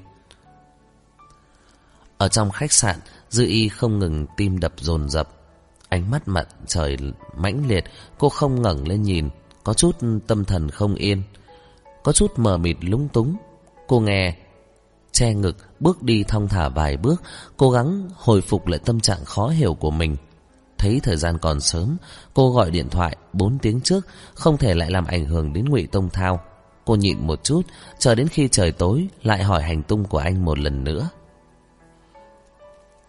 Ở trong khách sạn, Dư Y không ngừng tim đập dồn dập. Ánh mắt mặt trời mãnh liệt, cô không ngẩng lên nhìn, có chút tâm thần không yên, có chút mờ mịt lúng túng. Cô nghe che ngực, bước đi thong thả vài bước, cố gắng hồi phục lại tâm trạng khó hiểu của mình. Thấy thời gian còn sớm, cô gọi điện thoại 4 tiếng trước, không thể lại làm ảnh hưởng đến Ngụy Tông Thao. Cô nhịn một chút, chờ đến khi trời tối, lại hỏi hành tung của anh một lần nữa.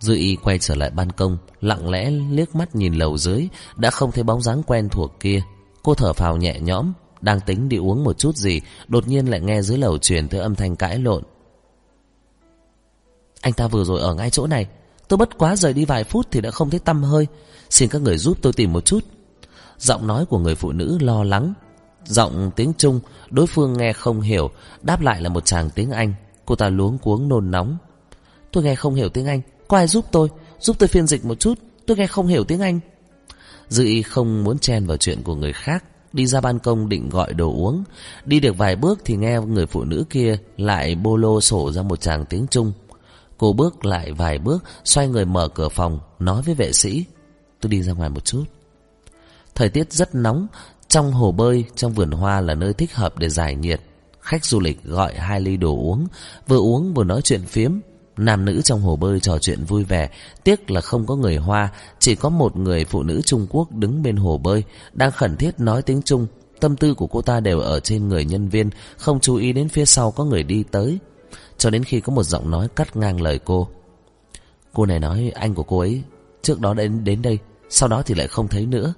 Dư y quay trở lại ban công, lặng lẽ liếc mắt nhìn lầu dưới, đã không thấy bóng dáng quen thuộc kia. Cô thở phào nhẹ nhõm, đang tính đi uống một chút gì, đột nhiên lại nghe dưới lầu truyền tới âm thanh cãi lộn. Anh ta vừa rồi ở ngay chỗ này Tôi bất quá rời đi vài phút thì đã không thấy tâm hơi Xin các người giúp tôi tìm một chút Giọng nói của người phụ nữ lo lắng Giọng tiếng Trung Đối phương nghe không hiểu Đáp lại là một chàng tiếng Anh Cô ta luống cuống nôn nóng Tôi nghe không hiểu tiếng Anh có ai giúp tôi Giúp tôi phiên dịch một chút Tôi nghe không hiểu tiếng Anh Dư y không muốn chen vào chuyện của người khác Đi ra ban công định gọi đồ uống Đi được vài bước thì nghe người phụ nữ kia Lại bô lô sổ ra một chàng tiếng Trung Cô bước lại vài bước, xoay người mở cửa phòng, nói với vệ sĩ. Tôi đi ra ngoài một chút. Thời tiết rất nóng, trong hồ bơi, trong vườn hoa là nơi thích hợp để giải nhiệt. Khách du lịch gọi hai ly đồ uống, vừa uống vừa nói chuyện phiếm. Nam nữ trong hồ bơi trò chuyện vui vẻ, tiếc là không có người Hoa, chỉ có một người phụ nữ Trung Quốc đứng bên hồ bơi, đang khẩn thiết nói tiếng Trung. Tâm tư của cô ta đều ở trên người nhân viên, không chú ý đến phía sau có người đi tới cho đến khi có một giọng nói cắt ngang lời cô. Cô này nói anh của cô ấy Trước đó đến đến đây Sau đó thì lại không thấy nữa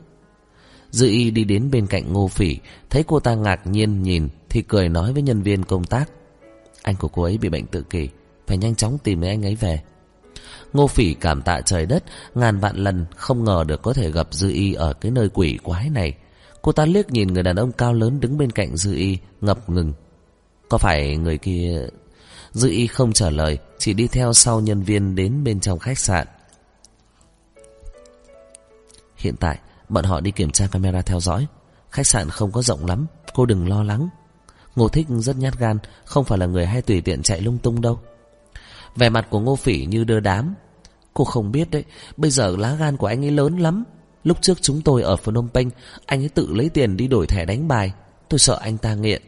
Dư y đi đến bên cạnh ngô phỉ Thấy cô ta ngạc nhiên nhìn Thì cười nói với nhân viên công tác Anh của cô ấy bị bệnh tự kỷ phải nhanh chóng tìm mấy anh ấy về. Ngô phỉ cảm tạ trời đất, Ngàn vạn lần không ngờ được có thể gặp Dư y Ở cái nơi quỷ quái này. Cô ta liếc nhìn người đàn ông cao lớn Đứng bên cạnh Dư y, ngập ngừng. Có phải người kia? Dư y không trả lời, Chỉ đi theo sau nhân viên đến bên trong khách sạn. Hiện tại, Bọn họ đi kiểm tra camera theo dõi. Khách sạn không có rộng lắm, Cô đừng lo lắng. Ngô Thích rất nhát gan, Không phải là người hay tùy tiện chạy lung tung đâu. Vẻ mặt của Ngô Phỉ như đưa đám. Cô không biết đấy, Bây giờ lá gan của anh ấy lớn lắm. Lúc trước chúng tôi ở Phnom Penh, Anh ấy tự lấy tiền đi đổi thẻ đánh bài. Tôi sợ anh ta nghiện.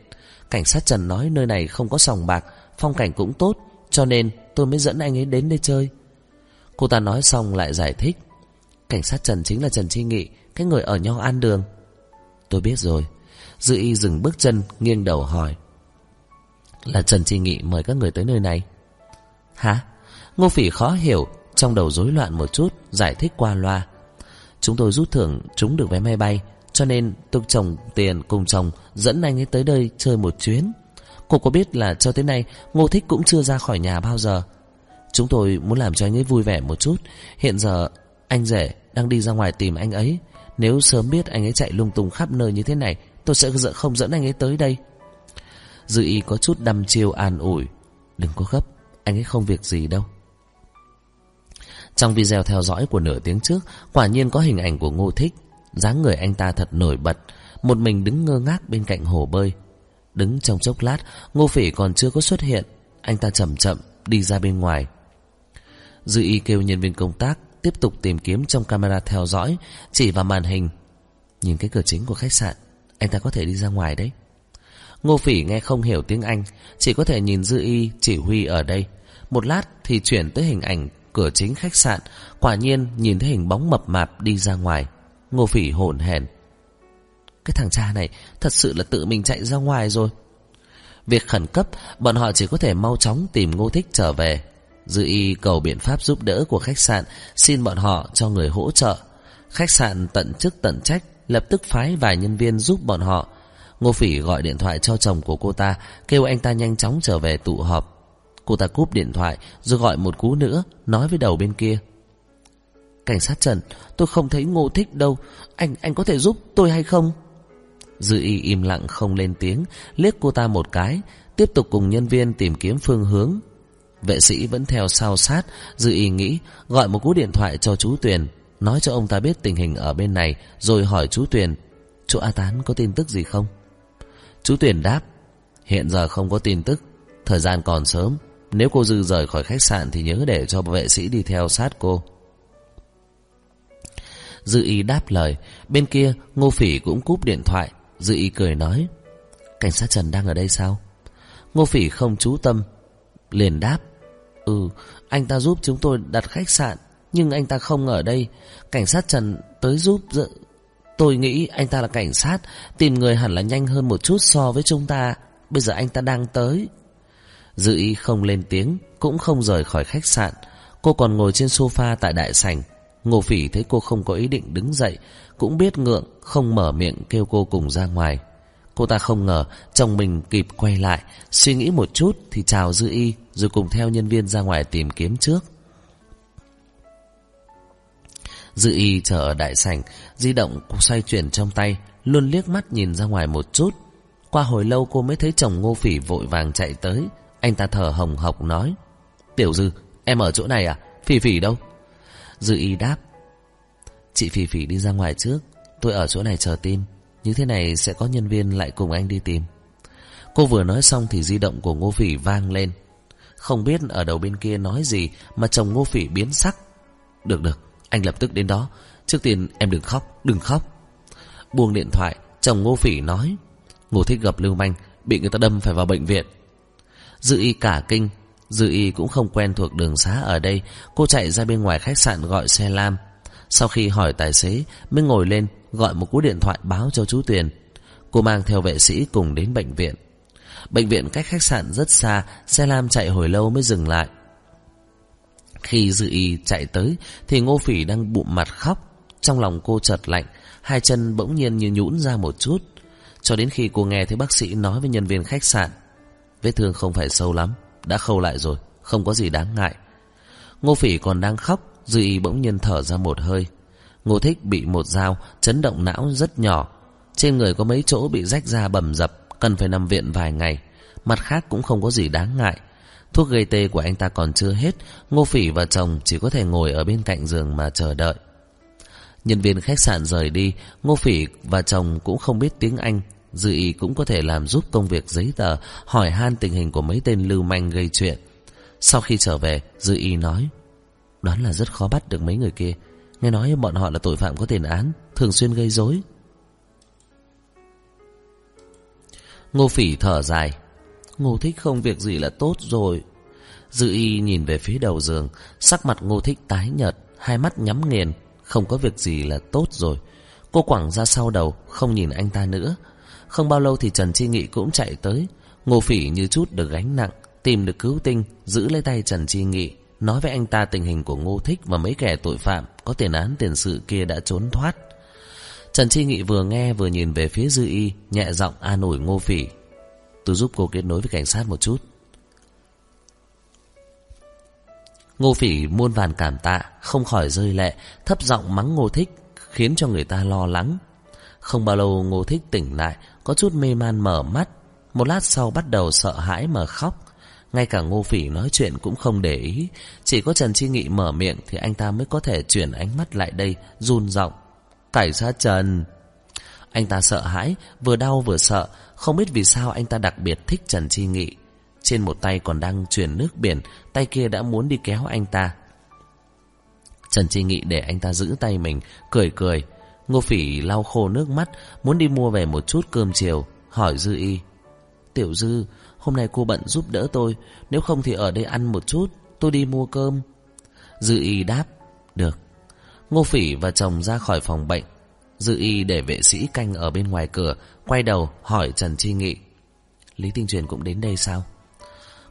Cảnh sát Trần nói nơi này không có sòng bạc, Phong cảnh cũng tốt, Cho nên tôi mới dẫn anh ấy đến đây chơi. Cô ta nói xong lại giải thích. Cảnh sát Trần chính là Trần Chi Nghị, Cái người ở Nho An Đường. Tôi biết rồi. Dư y dừng bước chân, nghiêng đầu hỏi. Là Trần Chi Nghị mời các người tới nơi này? Hả? Ngô Phỉ khó hiểu, Trong đầu rối loạn một chút, Giải thích qua loa. Chúng tôi rút thưởng chúng được vé máy bay, Cho nên tôi chồng tiền cùng chồng, Dẫn anh ấy tới đây chơi một chuyến. Cô có biết là cho tới nay, Ngô Thích cũng chưa ra khỏi nhà bao giờ. Chúng tôi muốn làm cho anh ấy vui vẻ một chút. Hiện giờ, anh rể đang đi ra ngoài tìm anh ấy. Nếu sớm biết anh ấy chạy lung tung khắp nơi như thế này, Tôi sẽ không dẫn anh ấy tới đây. Dư y có chút đăm chiêu an ủi. Đừng có gấp. Anh ấy không việc gì đâu. Trong video theo dõi của nửa tiếng trước, Quả nhiên có hình ảnh của Ngô Thích. Dáng người anh ta thật nổi bật, Một mình đứng ngơ ngác bên cạnh hồ bơi. Đứng trong chốc lát, Ngô Phỉ còn chưa có xuất hiện. Anh ta chậm chậm đi ra bên ngoài. Dư y kêu nhân viên công tác Tiếp tục tìm kiếm trong camera theo dõi, Chỉ vào màn hình. Nhìn cái cửa chính của khách sạn, Anh ta có thể đi ra ngoài đấy. Ngô Phỉ nghe không hiểu tiếng Anh, Chỉ có thể nhìn Dư Y chỉ huy ở đây. Một lát thì chuyển tới hình ảnh Cửa chính khách sạn, Quả nhiên nhìn thấy hình bóng mập mạp đi ra ngoài. Ngô Phỉ hổn hển. Cái thằng cha này, Thật sự là tự mình chạy ra ngoài rồi. Việc khẩn cấp, Bọn họ chỉ có thể mau chóng tìm Ngô Thích trở về. Dư y cầu biện pháp giúp đỡ của khách sạn, Xin bọn họ cho người hỗ trợ. Khách sạn tận chức tận trách, Lập tức phái vài nhân viên giúp bọn họ. Ngô Phỉ gọi điện thoại cho chồng của cô ta, Kêu anh ta nhanh chóng trở về tụ họp. Cô ta cúp điện thoại Rồi gọi một cú nữa, Nói với đầu bên kia. Cảnh sát Trần, Tôi không thấy ngô thích đâu. Anh anh có thể giúp tôi hay không? Dư y im lặng không lên tiếng, Liếc cô ta một cái, Tiếp tục cùng nhân viên tìm kiếm phương hướng. Vệ sĩ vẫn theo sau sát, Dư y nghĩ, gọi một cú điện thoại cho chú Tuyền, Nói cho ông ta biết tình hình ở bên này, Rồi hỏi chú Tuyền Chỗ A Tán có tin tức gì không? Chú Tuyền đáp, Hiện giờ không có tin tức, Thời gian còn sớm. Nếu cô Dư rời khỏi khách sạn Thì nhớ để cho vệ sĩ đi theo sát cô. Dư y đáp lời. Bên kia, Ngô Phỉ cũng cúp điện thoại. Dư y cười nói, Cảnh sát Trần đang ở đây sao? Ngô Phỉ không chú tâm, Liền đáp Ừ anh ta giúp chúng tôi đặt khách sạn, Nhưng anh ta không ở đây. Cảnh sát Trần tới giúp dự. Tôi nghĩ anh ta là cảnh sát, Tìm người hẳn là nhanh hơn một chút so với chúng ta. Bây giờ anh ta đang tới. Dự ý không lên tiếng, Cũng không rời khỏi khách sạn. Cô còn ngồi trên sofa tại đại sảnh. Ngô Phỉ thấy cô không có ý định đứng dậy, Cũng biết ngượng Không mở miệng kêu cô cùng ra ngoài. Cô ta không ngờ chồng mình kịp quay lại, Suy nghĩ một chút thì chào Dư Y, Rồi cùng theo nhân viên ra ngoài tìm kiếm trước. Dư Y chờ ở đại sảnh, Di động xoay chuyển trong tay, Luôn liếc mắt nhìn ra ngoài một chút. Qua hồi lâu cô mới thấy chồng Ngô Phỉ vội vàng chạy tới anh ta thở hồng hộc nói Tiểu Dư em ở chỗ này à? Phỉ Phỉ đâu? Dư Y đáp Chị Phỉ Phỉ đi ra ngoài trước Tôi ở chỗ này chờ tin như thế này sẽ có nhân viên lại cùng anh đi tìm. Cô vừa nói xong thì di động của Ngô Phỉ vang lên. Không biết ở đầu bên kia nói gì Mà chồng Ngô Phỉ biến sắc. Được được, anh lập tức đến đó. Trước tiên em đừng khóc, đừng khóc. Buông điện thoại, chồng Ngô Phỉ nói Ngô thích gặp Lưu Manh Bị người ta đâm phải vào bệnh viện. Dự y cả kinh Dự y cũng không quen thuộc đường xá ở đây Cô chạy ra bên ngoài khách sạn gọi xe lam Sau khi hỏi tài xế Mới ngồi lên gọi một cú điện thoại báo cho chú Tuyền. Cô mang theo vệ sĩ cùng đến bệnh viện. Bệnh viện cách khách sạn rất xa, xe lam chạy hồi lâu mới dừng lại. Khi Dư Y chạy tới thì Ngô Phỉ đang bụng mặt khóc. Trong lòng cô chợt lạnh, hai chân bỗng nhiên như nhũn ra một chút. Cho đến khi cô nghe thấy bác sĩ nói với nhân viên khách sạn. Vết thương không phải sâu lắm, đã khâu lại rồi, không có gì đáng ngại. Ngô Phỉ còn đang khóc, Dư Y bỗng nhiên thở ra một hơi. Ngô Thích bị một dao, chấn động não rất nhỏ. Trên người có mấy chỗ bị rách ra bầm dập, cần phải nằm viện vài ngày. Mặt khác cũng không có gì đáng ngại. Thuốc gây tê của anh ta còn chưa hết, Ngô Phỉ và chồng chỉ có thể ngồi ở bên cạnh giường mà chờ đợi. Nhân viên khách sạn rời đi, Ngô Phỉ và chồng cũng không biết tiếng Anh. Dư ý cũng có thể làm giúp công việc giấy tờ, hỏi han tình hình của mấy tên lưu manh gây chuyện. Sau khi trở về, Dư y nói, đoán là rất khó bắt được mấy người kia. Nghe nói bọn họ là tội phạm có tiền án, thường xuyên gây rối. Ngô Phỉ thở dài, Ngô Thích không việc gì là tốt rồi. Dư y nhìn về phía đầu giường, sắc mặt Ngô Thích tái nhợt, hai mắt nhắm nghiền, không có việc gì là tốt rồi. Cô quẳng ra sau đầu, không nhìn anh ta nữa. Không bao lâu thì Trần Chi Nghị cũng chạy tới. Ngô Phỉ như chút được gánh nặng, tìm được cứu tinh, giữ lấy tay Trần Chi Nghị, nói với anh ta tình hình của Ngô Thích và mấy kẻ tội phạm có tiền án tiền sự kia đã trốn thoát. Trần Chi Nghị vừa nghe vừa nhìn về phía Dư Y, nhẹ giọng an ủi Ngô Phỉ. Tôi giúp cô kết nối với cảnh sát một chút. Ngô Phỉ muôn vàn cảm tạ, không khỏi rơi lệ, thấp giọng mắng Ngô Thích, khiến cho người ta lo lắng. Không bao lâu Ngô Thích tỉnh lại, có chút mê man mở mắt, một lát sau bắt đầu sợ hãi mà khóc. Ngay cả Ngô Phỉ nói chuyện cũng không để ý, chỉ có Trần Chi Nghị mở miệng thì anh ta mới có thể chuyển ánh mắt lại đây, run giọng. Cảnh ra Trần... Anh ta sợ hãi, vừa đau vừa sợ, không biết vì sao anh ta đặc biệt thích Trần Chi Nghị. Trên một tay còn đang truyền nước biển, tay kia đã muốn đi kéo anh ta. Trần Chi Nghị để anh ta giữ tay mình, cười cười. Ngô Phỉ lau khô nước mắt, muốn đi mua về một chút cơm chiều, hỏi Dư Y. Tiểu Dư, hôm nay cô bận giúp đỡ tôi, nếu không thì ở đây ăn một chút, tôi đi mua cơm. Dư Y đáp, được. Ngô Phỉ và chồng ra khỏi phòng bệnh. Dư Y để vệ sĩ canh ở bên ngoài cửa, quay đầu hỏi Trần Chi Nghị. Lý Tinh Truyền cũng đến đây sao?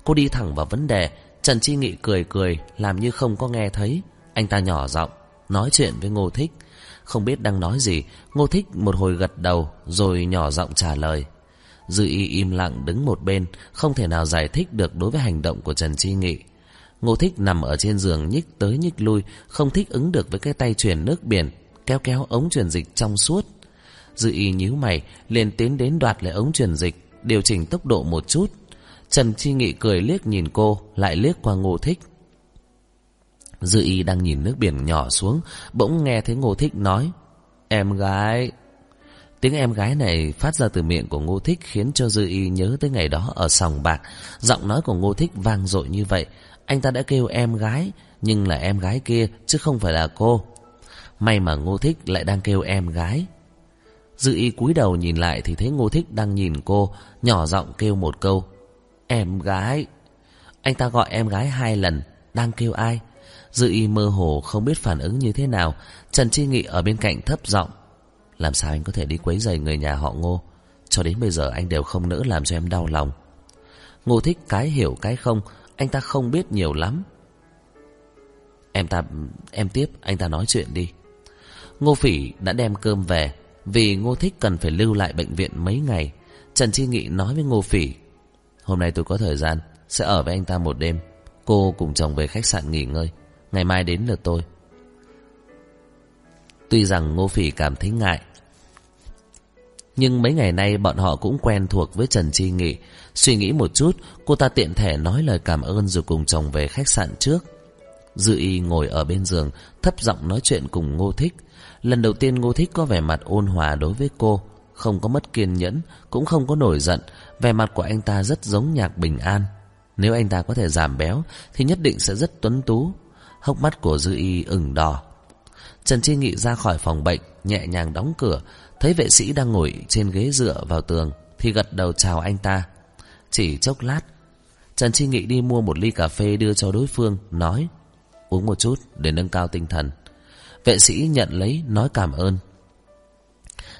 Cô đi thẳng vào vấn đề, Trần Chi Nghị cười cười, làm như không có nghe thấy. Anh ta nhỏ giọng nói chuyện với Ngô Thích. Không biết đang nói gì, Ngô Thích một hồi gật đầu, rồi nhỏ giọng trả lời. Dư y im lặng đứng một bên, không thể nào giải thích được đối với hành động của Trần Chi Nghị. Ngô Thích nằm ở trên giường nhích tới nhích lui, không thích ứng được với cái tay truyền nước biển, kéo kéo ống truyền dịch trong suốt. Dư y nhíu mày, liền tiến đến đoạt lấy ống truyền dịch, điều chỉnh tốc độ một chút. Trần Chi Nghị cười liếc nhìn cô, lại liếc qua Ngô Thích. Dư y đang nhìn nước biển nhỏ xuống, bỗng nghe thấy Ngô Thích nói, Em gái... Tiếng em gái này phát ra từ miệng của Ngô Thích khiến cho Dư Y nhớ tới ngày đó ở sòng bạc. Giọng nói của Ngô Thích vang dội như vậy. Anh ta đã kêu em gái, nhưng là em gái kia chứ không phải là cô. May mà Ngô Thích lại đang kêu em gái. Dư Y cúi đầu nhìn lại thì thấy Ngô Thích đang nhìn cô, nhỏ giọng kêu một câu. Em gái. Anh ta gọi em gái hai lần, đang kêu ai? Dư Y mơ hồ không biết phản ứng như thế nào. Trần Chi Nghị ở bên cạnh thấp giọng. Làm sao anh có thể đi quấy rầy người nhà họ Ngô? Cho đến bây giờ anh đều không nỡ làm cho em đau lòng. Ngô thích cái hiểu cái không, anh ta không biết nhiều lắm. Em ta, em tiếp, anh ta nói chuyện đi. Ngô Phỉ đã đem cơm về, vì Ngô Thích cần phải lưu lại bệnh viện mấy ngày. Trần Chi Nghị nói với Ngô Phỉ, hôm nay tôi có thời gian, sẽ ở với anh ta một đêm. Cô cùng chồng về khách sạn nghỉ ngơi, ngày mai đến lượt tôi. Tuy rằng Ngô Phỉ cảm thấy ngại, Nhưng mấy ngày nay bọn họ cũng quen thuộc với Trần Chi Nghị. Suy nghĩ một chút, Cô ta tiện thể nói lời cảm ơn rồi cùng chồng về khách sạn trước. Dư y ngồi ở bên giường, Thấp giọng nói chuyện cùng Ngô Thích. Lần đầu tiên Ngô Thích có vẻ mặt ôn hòa đối với cô, Không có mất kiên nhẫn, Cũng không có nổi giận. Vẻ mặt của anh ta rất giống nhạc bình an. Nếu anh ta có thể giảm béo, Thì nhất định sẽ rất tuấn tú. Hốc mắt của Dư y ửng đỏ Trần Chi Nghị ra khỏi phòng bệnh, nhẹ nhàng đóng cửa, thấy vệ sĩ đang ngồi trên ghế dựa vào tường, thì gật đầu chào anh ta. Chỉ chốc lát, Trần Chi Nghị đi mua một ly cà phê đưa cho đối phương, nói, uống một chút để nâng cao tinh thần. Vệ sĩ nhận lấy, nói cảm ơn.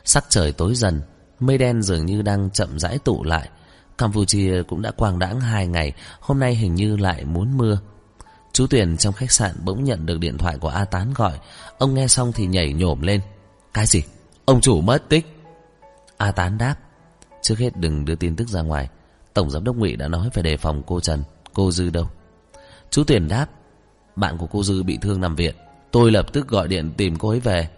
Sắc trời tối dần, mây đen dường như đang chậm rãi tụ lại. Campuchia cũng đã quang đãng hai ngày, hôm nay hình như lại muốn mưa. Chú Tuyền trong khách sạn bỗng nhận được điện thoại của A Tán gọi. Ông nghe xong thì nhảy nhổm lên. Cái gì? Ông chủ mất tích. A Tán đáp. Trước hết đừng đưa tin tức ra ngoài. Tổng giám đốc Ngụy đã nói phải đề phòng cô Trần. Cô Dư đâu? Chú Tuyền đáp. Bạn của cô Dư bị thương nằm viện. Tôi lập tức gọi điện tìm cô ấy về.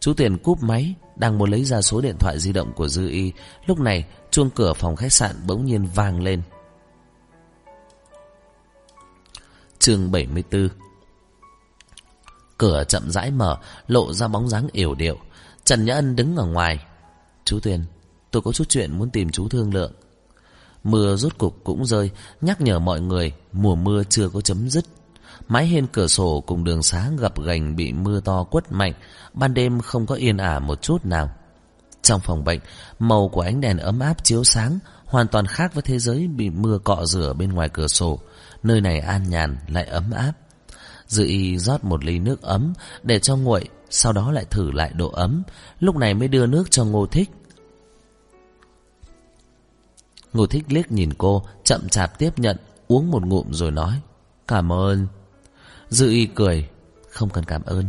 Chú Tuyền cúp máy, đang muốn lấy ra số điện thoại di động của Dư Y. Lúc này, chuông cửa phòng khách sạn bỗng nhiên vang lên. Chương 74 Cửa chậm rãi mở, lộ ra bóng dáng yểu điệu. Trần Nhã Ân đứng ở ngoài. Chú Tuyền, tôi có chút chuyện muốn tìm chú thương lượng. Mưa rốt cục cũng rơi, nhắc nhở mọi người mùa mưa chưa có chấm dứt. Mái hiên cửa sổ cùng đường xá gập gành bị mưa to quất mạnh, ban đêm không có yên ả một chút nào. Trong phòng bệnh, màu của ánh đèn ấm áp chiếu sáng, hoàn toàn khác với thế giới bị mưa cọ rửa bên ngoài cửa sổ. Nơi này an nhàn lại ấm áp. Dư y rót một ly nước ấm để cho nguội, sau đó lại thử lại độ ấm, lúc này mới đưa nước cho Ngô Thích. Ngô Thích liếc nhìn cô, chậm chạp tiếp nhận, uống một ngụm rồi nói, cảm ơn. Dư y cười, không cần cảm ơn.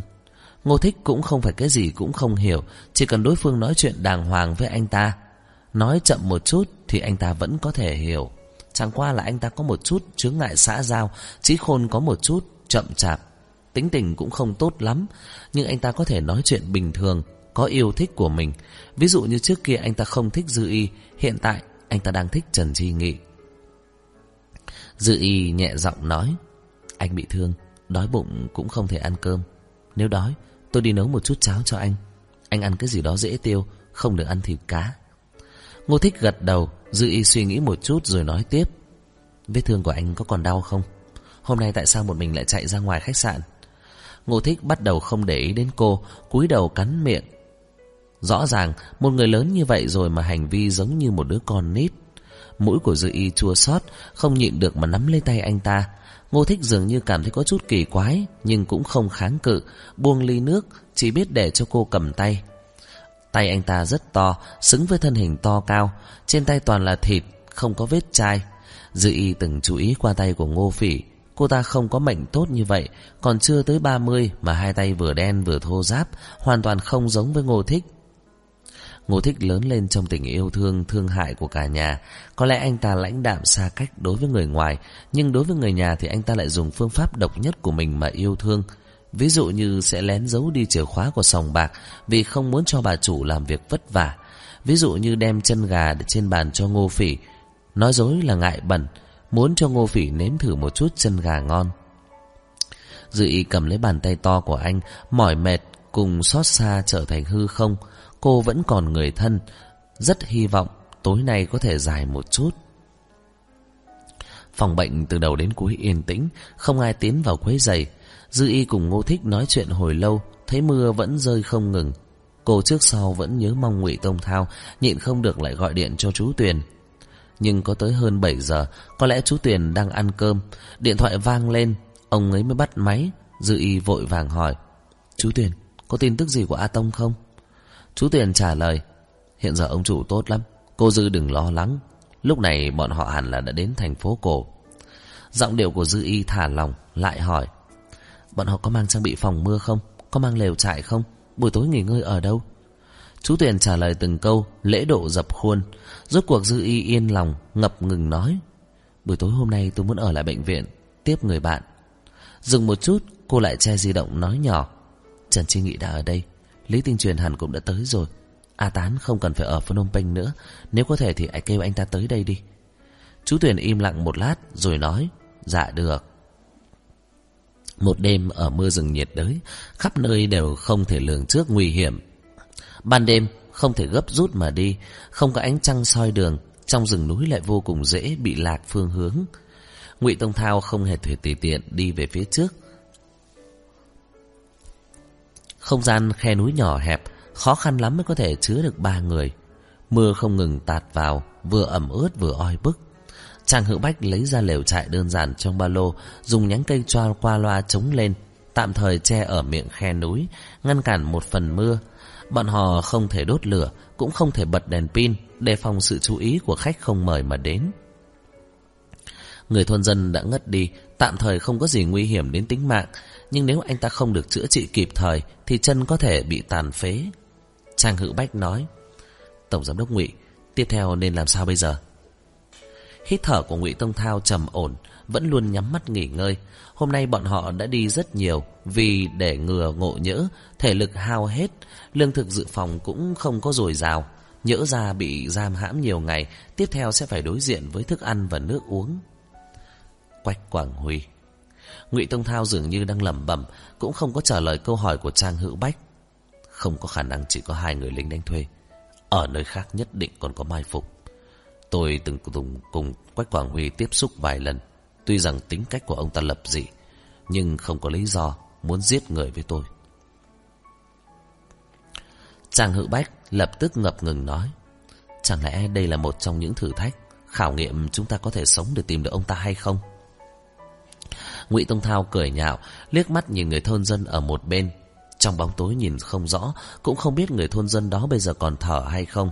Ngô Thích cũng không phải cái gì cũng không hiểu, chỉ cần đối phương nói chuyện đàng hoàng với anh ta. Nói chậm một chút thì anh ta vẫn có thể hiểu. Chẳng qua là anh ta có một chút chướng ngại xã giao, trí khôn có một chút chậm chạp. Tính tình cũng không tốt lắm, nhưng anh ta có thể nói chuyện bình thường, có yêu thích của mình. Ví dụ như trước kia anh ta không thích Dư Y, hiện tại anh ta đang thích Trần Chi Nghị. Dư Y nhẹ giọng nói, anh bị thương, đói bụng cũng không thể ăn cơm. Nếu đói, tôi đi nấu một chút cháo cho anh. Anh ăn cái gì đó dễ tiêu, không được ăn thịt cá. Ngô Thích gật đầu, Dư Y suy nghĩ một chút rồi nói tiếp. Vết thương của anh có còn đau không? Hôm nay tại sao một mình lại chạy ra ngoài khách sạn? Ngô Thích bắt đầu không để ý đến cô, cúi đầu cắn miệng. Rõ ràng, một người lớn như vậy rồi mà hành vi giống như một đứa con nít. Mũi của Dư Y chua xót, không nhịn được mà nắm lấy tay anh ta. Ngô Thích dường như cảm thấy có chút kỳ quái, nhưng cũng không kháng cự, buông ly nước, chỉ biết để cho cô cầm tay. Tay anh ta rất to, xứng với thân hình to cao, trên tay toàn là thịt, không có vết chai. Dư y từng chú ý qua tay của Ngô Phỉ, cô ta không có mệnh tốt như vậy, còn chưa tới 30 mà hai tay vừa đen vừa thô ráp, hoàn toàn không giống với Ngô Thích. Ngô Thích lớn lên trong tình yêu thương, thương hại của cả nhà. Có lẽ anh ta lãnh đạm xa cách đối với người ngoài, nhưng đối với người nhà thì anh ta lại dùng phương pháp độc nhất của mình mà yêu thương. Ví dụ như sẽ lén giấu đi chìa khóa của sòng bạc vì không muốn cho bà chủ làm việc vất vả. Ví dụ như đem chân gà trên bàn cho ngô phỉ, nói dối là ngại bẩn, muốn cho ngô phỉ nếm thử một chút chân gà ngon. Dự ý cầm lấy bàn tay to của anh, mỏi mệt cùng xót xa trở thành hư không. Cô vẫn còn người thân, rất hy vọng tối nay có thể dài một chút. Phòng bệnh từ đầu đến cuối yên tĩnh, không ai tiến vào quấy giày. Dư y cùng ngô thích nói chuyện hồi lâu, thấy mưa vẫn rơi không ngừng. Cô trước sau vẫn nhớ mong ngụy Tông Thao, nhịn không được lại gọi điện cho chú Tuyền. Nhưng có tới hơn 7 giờ, có lẽ chú Tuyền đang ăn cơm. Điện thoại vang lên, ông ấy mới bắt máy. Dư y vội vàng hỏi, Chú Tuyền, có tin tức gì của A Tông không? Chú Tuyền trả lời, hiện giờ ông chủ tốt lắm, cô Dư đừng lo lắng. Lúc này bọn họ hẳn là đã đến thành phố cổ. Giọng điệu của Dư y thả lòng, lại hỏi, Bọn họ có mang trang bị phòng mưa không? Có mang lều trại không? Buổi tối nghỉ ngơi ở đâu? Chú Tuyền trả lời từng câu, lễ độ dập khuôn. Rốt cuộc Dư Y yên lòng, ngập ngừng nói. Buổi tối hôm nay tôi muốn ở lại bệnh viện, tiếp người bạn. Dừng một chút, cô lại che di động nói nhỏ. Trần Chi Nghị đã ở đây, Lý Tinh Truyền hẳn cũng đã tới rồi. A Tán không cần phải ở Phnom Penh nữa, nếu có thể thì hãy kêu anh ta tới đây đi. Chú Tuyền im lặng một lát rồi nói, dạ được. Một đêm ở mưa rừng nhiệt đới, khắp nơi đều không thể lường trước nguy hiểm. Ban đêm không thể gấp rút mà đi, không có ánh trăng soi đường, trong rừng núi lại vô cùng dễ bị lạc phương hướng. Ngụy Tông Thao không hề thể tùy tiện đi về phía trước. Không gian khe núi nhỏ hẹp, khó khăn lắm mới có thể chứa được ba người. Mưa không ngừng tạt vào, vừa ẩm ướt vừa oi bức. Trang Hữu Bách lấy ra lều trại đơn giản trong ba lô, dùng nhánh cây choa qua loa chống lên, tạm thời che ở miệng khe núi, ngăn cản một phần mưa. Bọn họ không thể đốt lửa, cũng không thể bật đèn pin, đề phòng sự chú ý của khách không mời mà đến. Người thôn dân đã ngất đi, tạm thời không có gì nguy hiểm đến tính mạng, nhưng nếu anh ta không được chữa trị kịp thời thì chân có thể bị tàn phế. Trang Hữu Bách nói, Tổng Giám đốc Ngụy, tiếp theo nên làm sao bây giờ? Hít thở của Ngụy Tông Thao trầm ổn, vẫn luôn nhắm mắt nghỉ ngơi. Hôm nay bọn họ đã đi rất nhiều vì để ngừa ngộ nhỡ, thể lực hao hết, lương thực dự phòng cũng không có dồi dào. Nhỡ ra bị giam hãm nhiều ngày, tiếp theo sẽ phải đối diện với thức ăn và nước uống. Quách Quảng Huy Ngụy Tông Thao dường như đang lẩm bẩm, cũng không có trả lời câu hỏi của Trang Hữu Bách. Không có khả năng chỉ có hai người lính đánh thuê. Ở nơi khác nhất định còn có mai phục. Tôi từng cùng, cùng Quách Quảng Huy tiếp xúc vài lần. Tuy rằng tính cách của ông ta lập dị, nhưng không có lý do muốn giết người với tôi. chàng Hữu Bách lập tức ngập ngừng nói. Chẳng lẽ đây là một trong những thử thách, khảo nghiệm chúng ta có thể sống để tìm được ông ta hay không? Ngụy Tông Thao cười nhạo, liếc mắt nhìn người thôn dân ở một bên. Trong bóng tối nhìn không rõ, cũng không biết người thôn dân đó bây giờ còn thở hay không.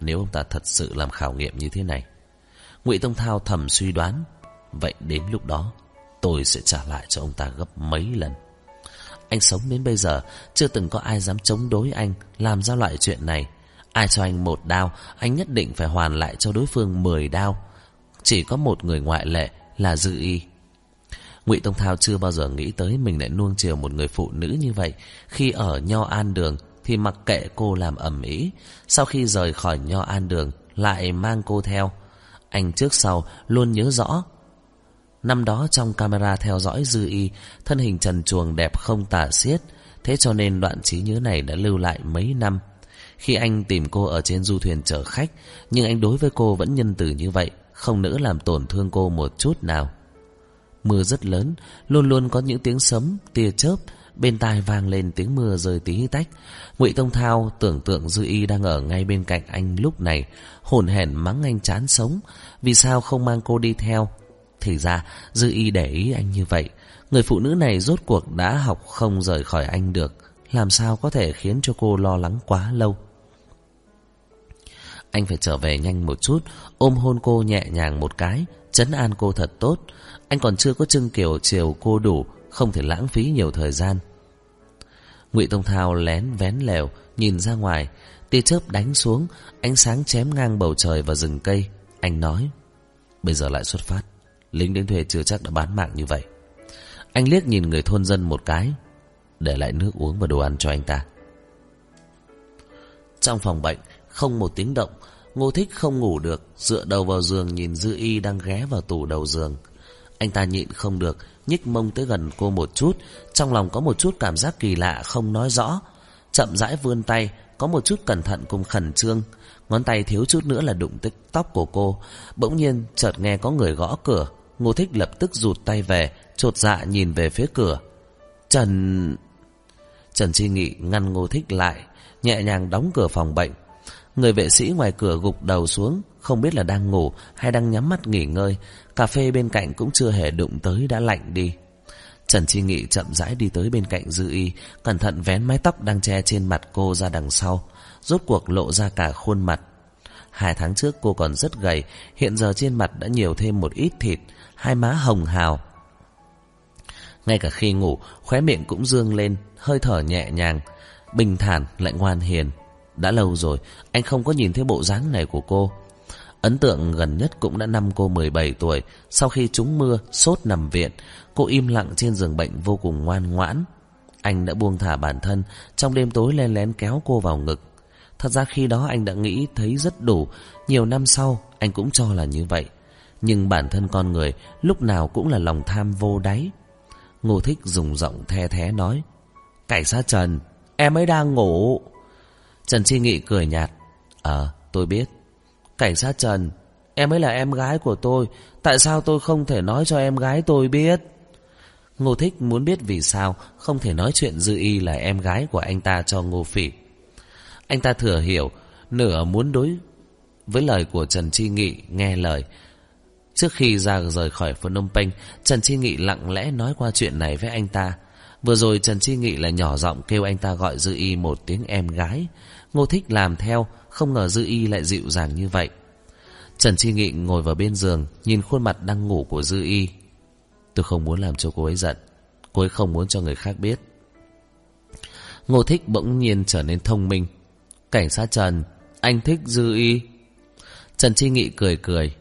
Nếu ông ta thật sự làm khảo nghiệm như thế này, Ngụy Tông Thao thầm suy đoán, vậy đến lúc đó tôi sẽ trả lại cho ông ta gấp mấy lần. Anh sống đến bây giờ, chưa từng có ai dám chống đối anh làm ra loại chuyện này. Ai cho anh một đao, anh nhất định phải hoàn lại cho đối phương mười đao. Chỉ có một người ngoại lệ là Dư Y. Ngụy Tông Thao chưa bao giờ nghĩ tới mình lại nuông chiều một người phụ nữ như vậy. Khi ở Nho An Đường thì mặc kệ cô làm ẩm ý. Sau khi rời khỏi Nho An Đường lại mang cô theo. Anh trước sau luôn nhớ rõ. Năm đó trong camera theo dõi Dư Y, thân hình trần chuồng đẹp không tả xiết. Thế cho nên đoạn trí nhớ này đã lưu lại mấy năm. Khi anh tìm cô ở trên du thuyền chở khách, nhưng anh đối với cô vẫn nhân từ như vậy, không nỡ làm tổn thương cô một chút nào. Mưa rất lớn, luôn luôn có những tiếng sấm, tia chớp, bên tai vang lên tiếng mưa rơi tí tách. Ngụy Tông Thao tưởng tượng Dư Y đang ở ngay bên cạnh anh lúc này, hổn hển mắng anh chán sống, vì sao không mang cô đi theo? Thì ra, Dư Y để ý anh như vậy, người phụ nữ này rốt cuộc đã học không rời khỏi anh được, làm sao có thể khiến cho cô lo lắng quá lâu. Anh phải trở về nhanh một chút, ôm hôn cô nhẹ nhàng một cái, chấn an cô thật tốt. Anh còn chưa có trưng kiểu chiều cô đủ, không thể lãng phí nhiều thời gian. Ngụy Tông Thao lén vén lèo, nhìn ra ngoài, tia chớp đánh xuống, ánh sáng chém ngang bầu trời và rừng cây. Anh nói, bây giờ lại xuất phát, lính đến thuê chưa chắc đã bán mạng như vậy. Anh liếc nhìn người thôn dân một cái, để lại nước uống và đồ ăn cho anh ta. Trong phòng bệnh, không một tiếng động, Ngô Thích không ngủ được, dựa đầu vào giường nhìn Dư Y đang ghé vào tủ đầu giường. Anh ta nhịn không được, nhích mông tới gần cô một chút, trong lòng có một chút cảm giác kỳ lạ không nói rõ. Chậm rãi vươn tay, có một chút cẩn thận cùng khẩn trương. Ngón tay thiếu chút nữa là đụng tới tóc của cô. Bỗng nhiên chợt nghe có người gõ cửa. Ngô Thích lập tức rụt tay về, trột dạ nhìn về phía cửa. Trần... Trần Chi Nghị ngăn Ngô Thích lại, nhẹ nhàng đóng cửa phòng bệnh. Người vệ sĩ ngoài cửa gục đầu xuống, không biết là đang ngủ hay đang nhắm mắt nghỉ ngơi. Cà phê bên cạnh cũng chưa hề đụng tới đã lạnh đi. Trần Chi Nghị chậm rãi đi tới bên cạnh Dư Y, cẩn thận vén mái tóc đang che trên mặt cô ra đằng sau, rốt cuộc lộ ra cả khuôn mặt. Hai tháng trước cô còn rất gầy, hiện giờ trên mặt đã nhiều thêm một ít thịt, hai má hồng hào. Ngay cả khi ngủ, khóe miệng cũng dương lên, hơi thở nhẹ nhàng, bình thản lại ngoan hiền. Đã lâu rồi, anh không có nhìn thấy bộ dáng này của cô. Ấn tượng gần nhất cũng đã năm cô 17 tuổi, sau khi trúng mưa, sốt nằm viện, cô im lặng trên giường bệnh vô cùng ngoan ngoãn. Anh đã buông thả bản thân, trong đêm tối len lén kéo cô vào ngực. Thật ra khi đó anh đã nghĩ thấy rất đủ, nhiều năm sau anh cũng cho là như vậy. Nhưng bản thân con người lúc nào cũng là lòng tham vô đáy. Ngô Thích dùng giọng the thé nói, Cảnh sát Trần, em ấy đang ngủ. Trần Chi Nghị cười nhạt, Ờ, tôi biết. Cảnh sát Trần, em ấy là em gái của tôi, tại sao tôi không thể nói cho em gái tôi biết? Ngô Thích muốn biết vì sao không thể nói chuyện Dư Y là em gái của anh ta cho Ngô Phỉ. Anh ta thừa hiểu, nửa muốn đối với lời của Trần Chi Nghị nghe lời. Trước khi ra rời khỏi Phnom Penh, Trần Chi Nghị lặng lẽ nói qua chuyện này với anh ta. Vừa rồi Trần Chi Nghị là nhỏ giọng kêu anh ta gọi Dư Y một tiếng em gái. Ngô Thích làm theo, không ngờ Dư Y lại dịu dàng như vậy. Trần Chi Nghị ngồi vào bên giường, Nhìn khuôn mặt đang ngủ của Dư Y. Tôi không muốn làm cho cô ấy giận. Cô ấy không muốn cho người khác biết. Ngô Thích bỗng nhiên trở nên thông minh. Cảnh sát Trần, Anh thích Dư Y. Trần Chi Nghị cười cười.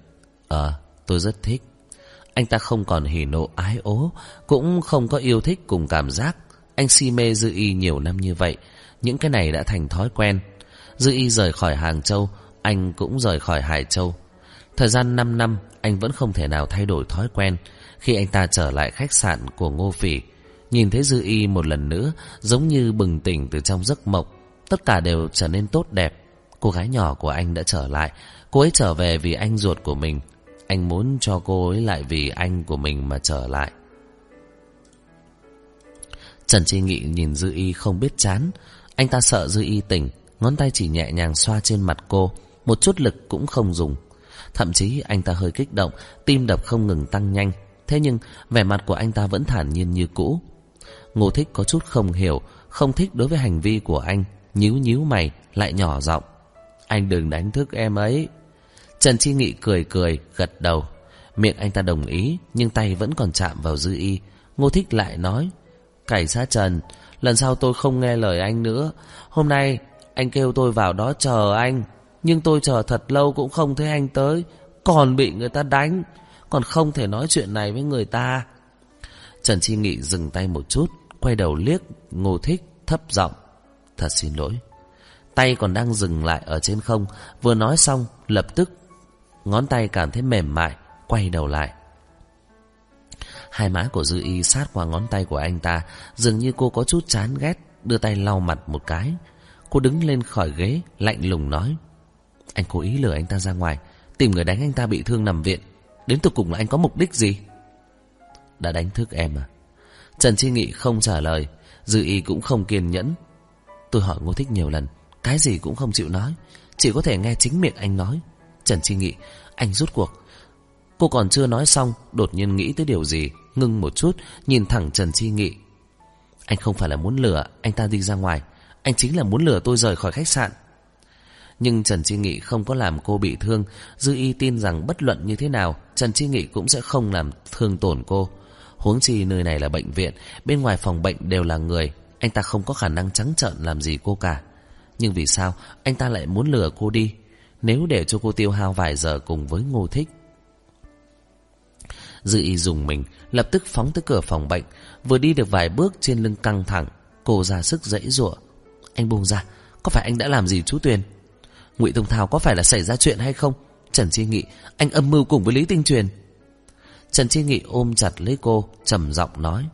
Ờ tôi rất thích. Anh ta không còn hỉ nộ, ái ố, Cũng không có yêu thích cùng cảm giác. Anh si mê Dư Y nhiều năm như vậy. Những cái này đã thành thói quen. Dư Y rời khỏi Hàng Châu, Anh cũng rời khỏi Hải Châu. Thời gian 5 năm, Anh vẫn không thể nào thay đổi thói quen Khi anh ta trở lại khách sạn của Ngô Phỉ. Nhìn thấy Dư Y một lần nữa, Giống như bừng tỉnh từ trong giấc mộng, Tất cả đều trở nên tốt đẹp. Cô gái nhỏ của anh đã trở lại, Cô ấy trở về vì anh ruột của mình. Anh muốn cho cô ấy lại vì anh của mình mà trở lại. Trần Chi Nghị nhìn Dư Y không biết chán. Anh ta sợ Dư Y tỉnh Ngón tay chỉ nhẹ nhàng xoa trên mặt cô, Một chút lực cũng không dùng. Thậm chí anh ta hơi kích động, Tim đập không ngừng tăng nhanh. Thế nhưng, vẻ mặt của anh ta vẫn thản nhiên như cũ. Ngô Thích có chút không hiểu, Không thích đối với hành vi của anh. Nhíu nhíu mày, lại nhỏ giọng. Anh đừng đánh thức em ấy. Trần Chi Nghị cười cười, gật đầu. Miệng anh ta đồng ý, Nhưng tay vẫn còn chạm vào dư y. Ngô Thích lại nói, Cảnh sát Trần, Lần sau tôi không nghe lời anh nữa. Hôm nay anh kêu tôi vào đó chờ anh. Nhưng tôi chờ thật lâu cũng không thấy anh tới. Còn bị người ta đánh. Còn không thể nói chuyện này với người ta. Trần Chi Nghị dừng tay một chút, Quay đầu liếc Ngô Thích thấp giọng. Thật xin lỗi. Tay còn đang dừng lại ở trên không. Vừa nói xong, lập tức Ngón tay cảm thấy mềm mại, Quay đầu lại. Hai má của Dư Y sát qua ngón tay của anh ta. Dường như cô có chút chán ghét, Đưa tay lau mặt một cái. Cô đứng lên khỏi ghế, Lạnh lùng nói. Anh cố ý lừa anh ta ra ngoài, Tìm người đánh anh ta bị thương nằm viện. Đến tục cùng là anh có mục đích gì? Đã đánh thức em à? Trần Chi Nghị không trả lời, Dư Y cũng không kiên nhẫn. Tôi hỏi Ngô Thích nhiều lần, Cái gì cũng không chịu nói, Chỉ có thể nghe chính miệng anh nói. Trần Chi Nghị, Anh rút cuộc. Cô còn chưa nói xong, Đột nhiên nghĩ tới điều gì, Ngưng một chút, Nhìn thẳng Trần Chi Nghị. Anh không phải là muốn lừa, Anh ta đi ra ngoài. Anh chính là muốn lừa tôi rời khỏi khách sạn. Nhưng Trần Chi Nghị không có làm cô bị thương, Dư y tin rằng bất luận như thế nào, Trần Chi Nghị cũng sẽ không làm thương tổn cô. Huống chi nơi này là bệnh viện, Bên ngoài phòng bệnh đều là người, Anh ta không có khả năng trắng trợn làm gì cô cả. Nhưng vì sao anh ta lại muốn lừa cô đi? Nếu để cho cô tiêu hao vài giờ cùng với Ngô Thích. Dư y dùng mình, Lập tức phóng tới cửa phòng bệnh. Vừa đi được vài bước trên lưng căng thẳng, Cô ra sức dãy ruộng anh buông ra, Có phải anh đã làm gì chú Tuyền? Ngụy Tông Thảo có phải là xảy ra chuyện hay không? Trần Chi Nghị, Anh âm mưu cùng với Lý Tinh Truyền. Trần Chi Nghị ôm chặt lấy cô, trầm giọng nói,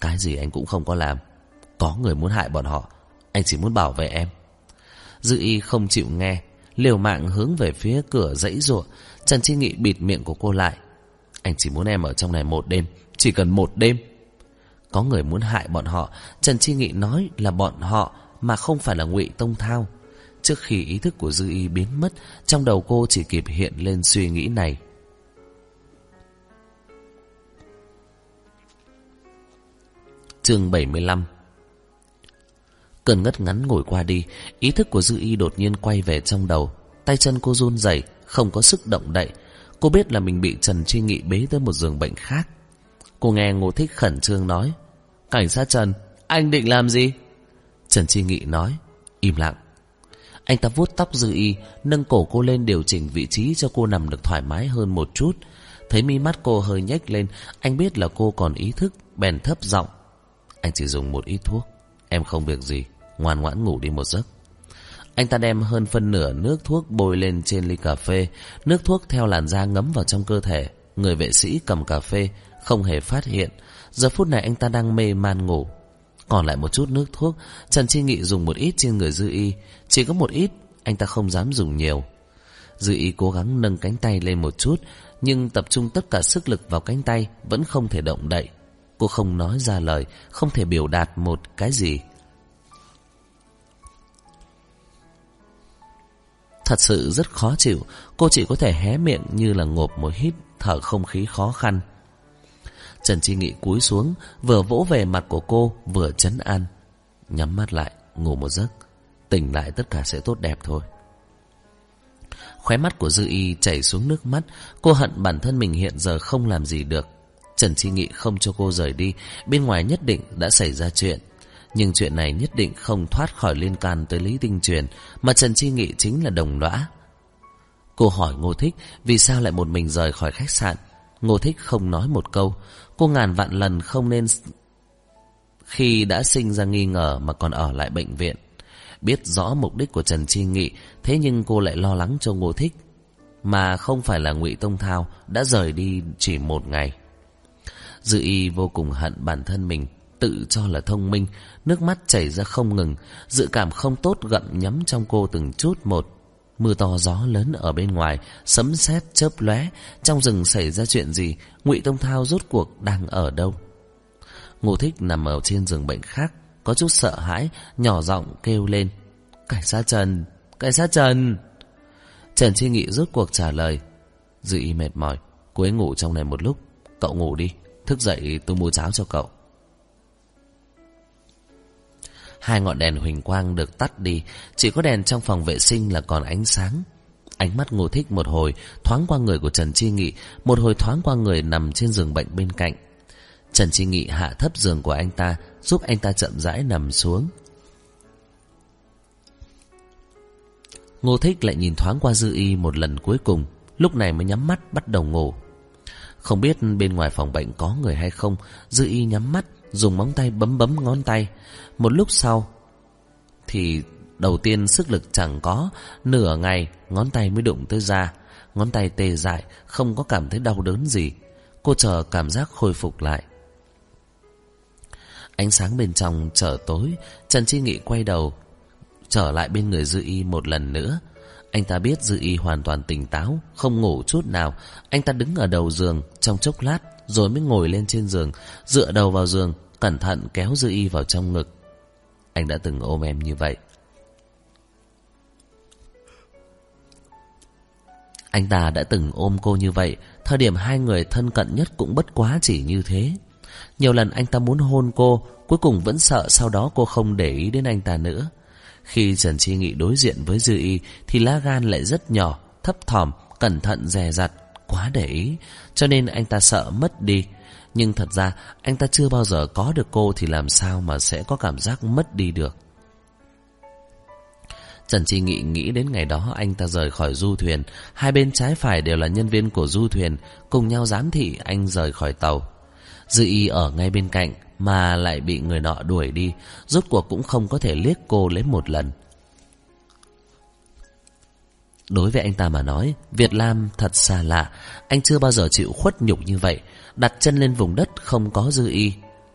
Cái gì anh cũng không có làm, Có người muốn hại bọn họ, Anh chỉ muốn bảo vệ em. Dư y không chịu nghe, Liều mạng hướng về phía cửa dãy ruộng. Trần Chi Nghị bịt miệng của cô lại, Anh chỉ muốn em ở trong này một đêm, Chỉ cần một đêm. Có người muốn hại bọn họ. Trần Chi Nghị nói là bọn họ mà không phải là ngụy Tông Thao. Trước khi ý thức của Dư Y biến mất, Trong đầu cô chỉ kịp hiện lên suy nghĩ này. Chương 75 Cơn ngất ngắn ngồi qua đi, Ý thức của Dư Y đột nhiên quay về trong đầu. Tay chân cô run rẩy, Không có sức động đậy. Cô biết là mình bị Trần Chi Nghị bế tới một giường bệnh khác. Cô nghe Ngô Thích khẩn trương nói, Cảnh sát Trần, Anh định làm gì? Trần Chi Nghị nói, Im lặng. Anh ta vuốt tóc Dư Y, Nâng cổ cô lên điều chỉnh vị trí cho cô nằm được thoải mái hơn một chút. Thấy mi mắt cô hơi nhếch lên, Anh biết là cô còn ý thức, Bèn thấp giọng. Anh chỉ dùng một ít thuốc, Em không việc gì, Ngoan ngoãn ngủ đi một giấc. Anh ta đem hơn phân nửa nước thuốc bôi lên trên ly cà phê. Nước thuốc theo làn da ngấm vào trong cơ thể. Người vệ sĩ cầm cà phê, Không hề phát hiện. Giờ phút này anh ta đang mê man ngủ. Còn lại một chút nước thuốc, Trần Chi Nghị dùng một ít trên người Dư Y. Chỉ có một ít, Anh ta không dám dùng nhiều. Dư Y cố gắng nâng cánh tay lên một chút, Nhưng tập trung tất cả sức lực vào cánh tay, Vẫn không thể động đậy. Cô không nói ra lời, Không thể biểu đạt một cái gì. Thật sự rất khó chịu, Cô chỉ có thể hé miệng như là ngộp một hít Thở không khí khó khăn. Trần Chi Nghị cúi xuống, Vừa vỗ về mặt của cô, Vừa chấn an. Nhắm mắt lại, ngủ một giấc. Tỉnh lại tất cả sẽ tốt đẹp thôi. Khóe mắt của Dư Y chảy xuống nước mắt. Cô hận bản thân mình hiện giờ không làm gì được. Trần Chi Nghị không cho cô rời đi. Bên ngoài nhất định đã xảy ra chuyện. Nhưng chuyện này nhất định không thoát khỏi liên can tới Lý Tinh Truyền, Mà Trần Chi Nghị chính là đồng lõa. Cô hỏi Ngô Thích Vì sao lại một mình rời khỏi khách sạn. Ngô Thích không nói một câu. Cô ngàn vạn lần không nên Khi đã sinh ra nghi ngờ Mà còn ở lại bệnh viện. Biết rõ mục đích của Trần Chi Nghị, Thế nhưng cô lại lo lắng cho Ngô Thích. Mà không phải là ngụy Tông Thao Đã rời đi chỉ một ngày. Dư y vô cùng hận bản thân mình, Tự cho là thông minh, Nước mắt chảy ra không ngừng, Dự cảm không tốt gặm nhấm trong cô từng chút một. Mưa to gió lớn ở bên ngoài, Sấm sét chớp lóe. Trong rừng xảy ra chuyện gì, ngụy Tông Thao rốt cuộc đang ở đâu? Ngô Thích nằm ở trên giường bệnh khác, Có chút sợ hãi, Nhỏ giọng kêu lên. Cảnh sát Trần, Cảnh sát Trần! Trần Chi Nghị rốt cuộc trả lời. Dư y mệt mỏi, Cô ấy ngủ trong này một lúc. Cậu ngủ đi, Thức dậy tôi mua cháo cho cậu. Hai ngọn đèn huỳnh quang được tắt đi, Chỉ có đèn trong phòng vệ sinh là còn ánh sáng. Ánh mắt ngô thích một hồi, Thoáng qua người của Trần Chi Nghị, Một hồi thoáng qua người nằm trên giường bệnh bên cạnh. Trần Chi Nghị hạ thấp giường của anh ta, Giúp anh ta chậm rãi nằm xuống. Ngô Thích lại nhìn thoáng qua Dư Y một lần cuối cùng, Lúc này mới nhắm mắt bắt đầu ngủ. Không biết bên ngoài phòng bệnh có người hay không, Dư Y nhắm mắt, Dùng móng tay bấm bấm ngón tay. Một lúc sau, Thì đầu tiên sức lực chẳng có, Nửa ngày ngón tay mới đụng tới da. Ngón tay tê dại, Không có cảm thấy đau đớn gì. Cô chờ cảm giác khôi phục lại. Ánh sáng bên trong trở tối, Trần Chi Nghị quay đầu, Trở lại bên người Dư Y một lần nữa. Anh ta biết Dư Y hoàn toàn tỉnh táo, Không ngủ chút nào. Anh ta đứng ở đầu giường, Trong chốc lát, Rồi mới ngồi lên trên giường, Dựa đầu vào giường, Cẩn thận kéo Dư Y vào trong ngực. Anh đã từng ôm em như vậy. Anh ta đã từng ôm cô như vậy, Thời điểm hai người thân cận nhất cũng bất quá chỉ như thế. Nhiều lần anh ta muốn hôn cô, Cuối cùng vẫn sợ sau đó cô không để ý đến anh ta nữa. Khi Trần Chi Nghị đối diện với Dư Y Thì lá gan lại rất nhỏ Thấp thỏm, cẩn thận dè dặt Quá để ý Cho nên anh ta sợ mất đi. Nhưng thật ra anh ta chưa bao giờ có được cô Thì làm sao mà sẽ có cảm giác mất đi được? Trần Chi Nghị nghĩ đến ngày đó anh ta rời khỏi du thuyền Hai bên trái phải đều là nhân viên của du thuyền Cùng nhau giám thị anh rời khỏi tàu. Dư y ở ngay bên cạnh mà lại bị người nọ đuổi đi, Rốt cuộc cũng không có thể liếc cô lấy một lần. Đối với anh ta mà nói, Việt Lam thật xa lạ. Anh chưa bao giờ chịu khuất nhục như vậy. Đặt chân lên vùng đất không có dư y.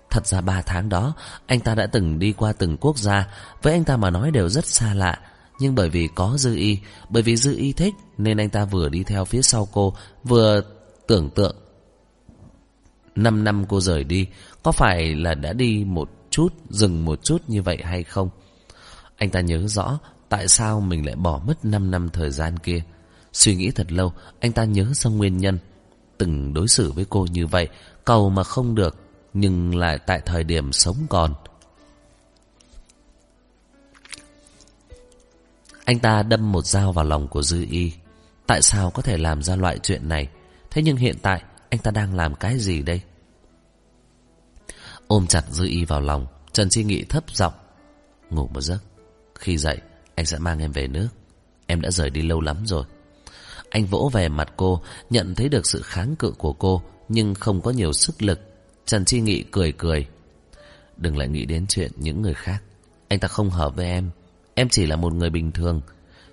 Thật ra ba tháng đó, Anh ta đã từng đi qua từng quốc gia. Với anh ta mà nói đều rất xa lạ. Nhưng bởi vì có dư y, Bởi vì dư y thích, Nên anh ta vừa đi theo phía sau cô, Vừa tưởng tượng. Năm năm cô rời đi có phải là đã đi một chút, Dừng một chút như vậy hay không? Anh ta nhớ rõ Tại sao mình lại bỏ mất 5 năm thời gian kia. Suy nghĩ thật lâu, Anh ta nhớ ra nguyên nhân. Từng đối xử với cô như vậy, Cầu mà không được, Nhưng lại tại thời điểm sống còn. Anh ta đâm một dao vào lòng của Dư Y. Tại sao có thể làm ra loại chuyện này? Thế nhưng hiện tại, Anh ta đang làm cái gì đây? Ôm chặt Dư Y vào lòng. Trần Chi Nghị thấp giọng Ngủ một giấc Khi dậy anh sẽ mang em về nước. Em đã rời đi lâu lắm rồi. Anh vỗ về mặt cô Nhận thấy được sự kháng cự của cô Nhưng không có nhiều sức lực. Trần Chi Nghị cười cười Đừng lại nghĩ đến chuyện những người khác. Anh ta không hợp với em. Em chỉ là một người bình thường.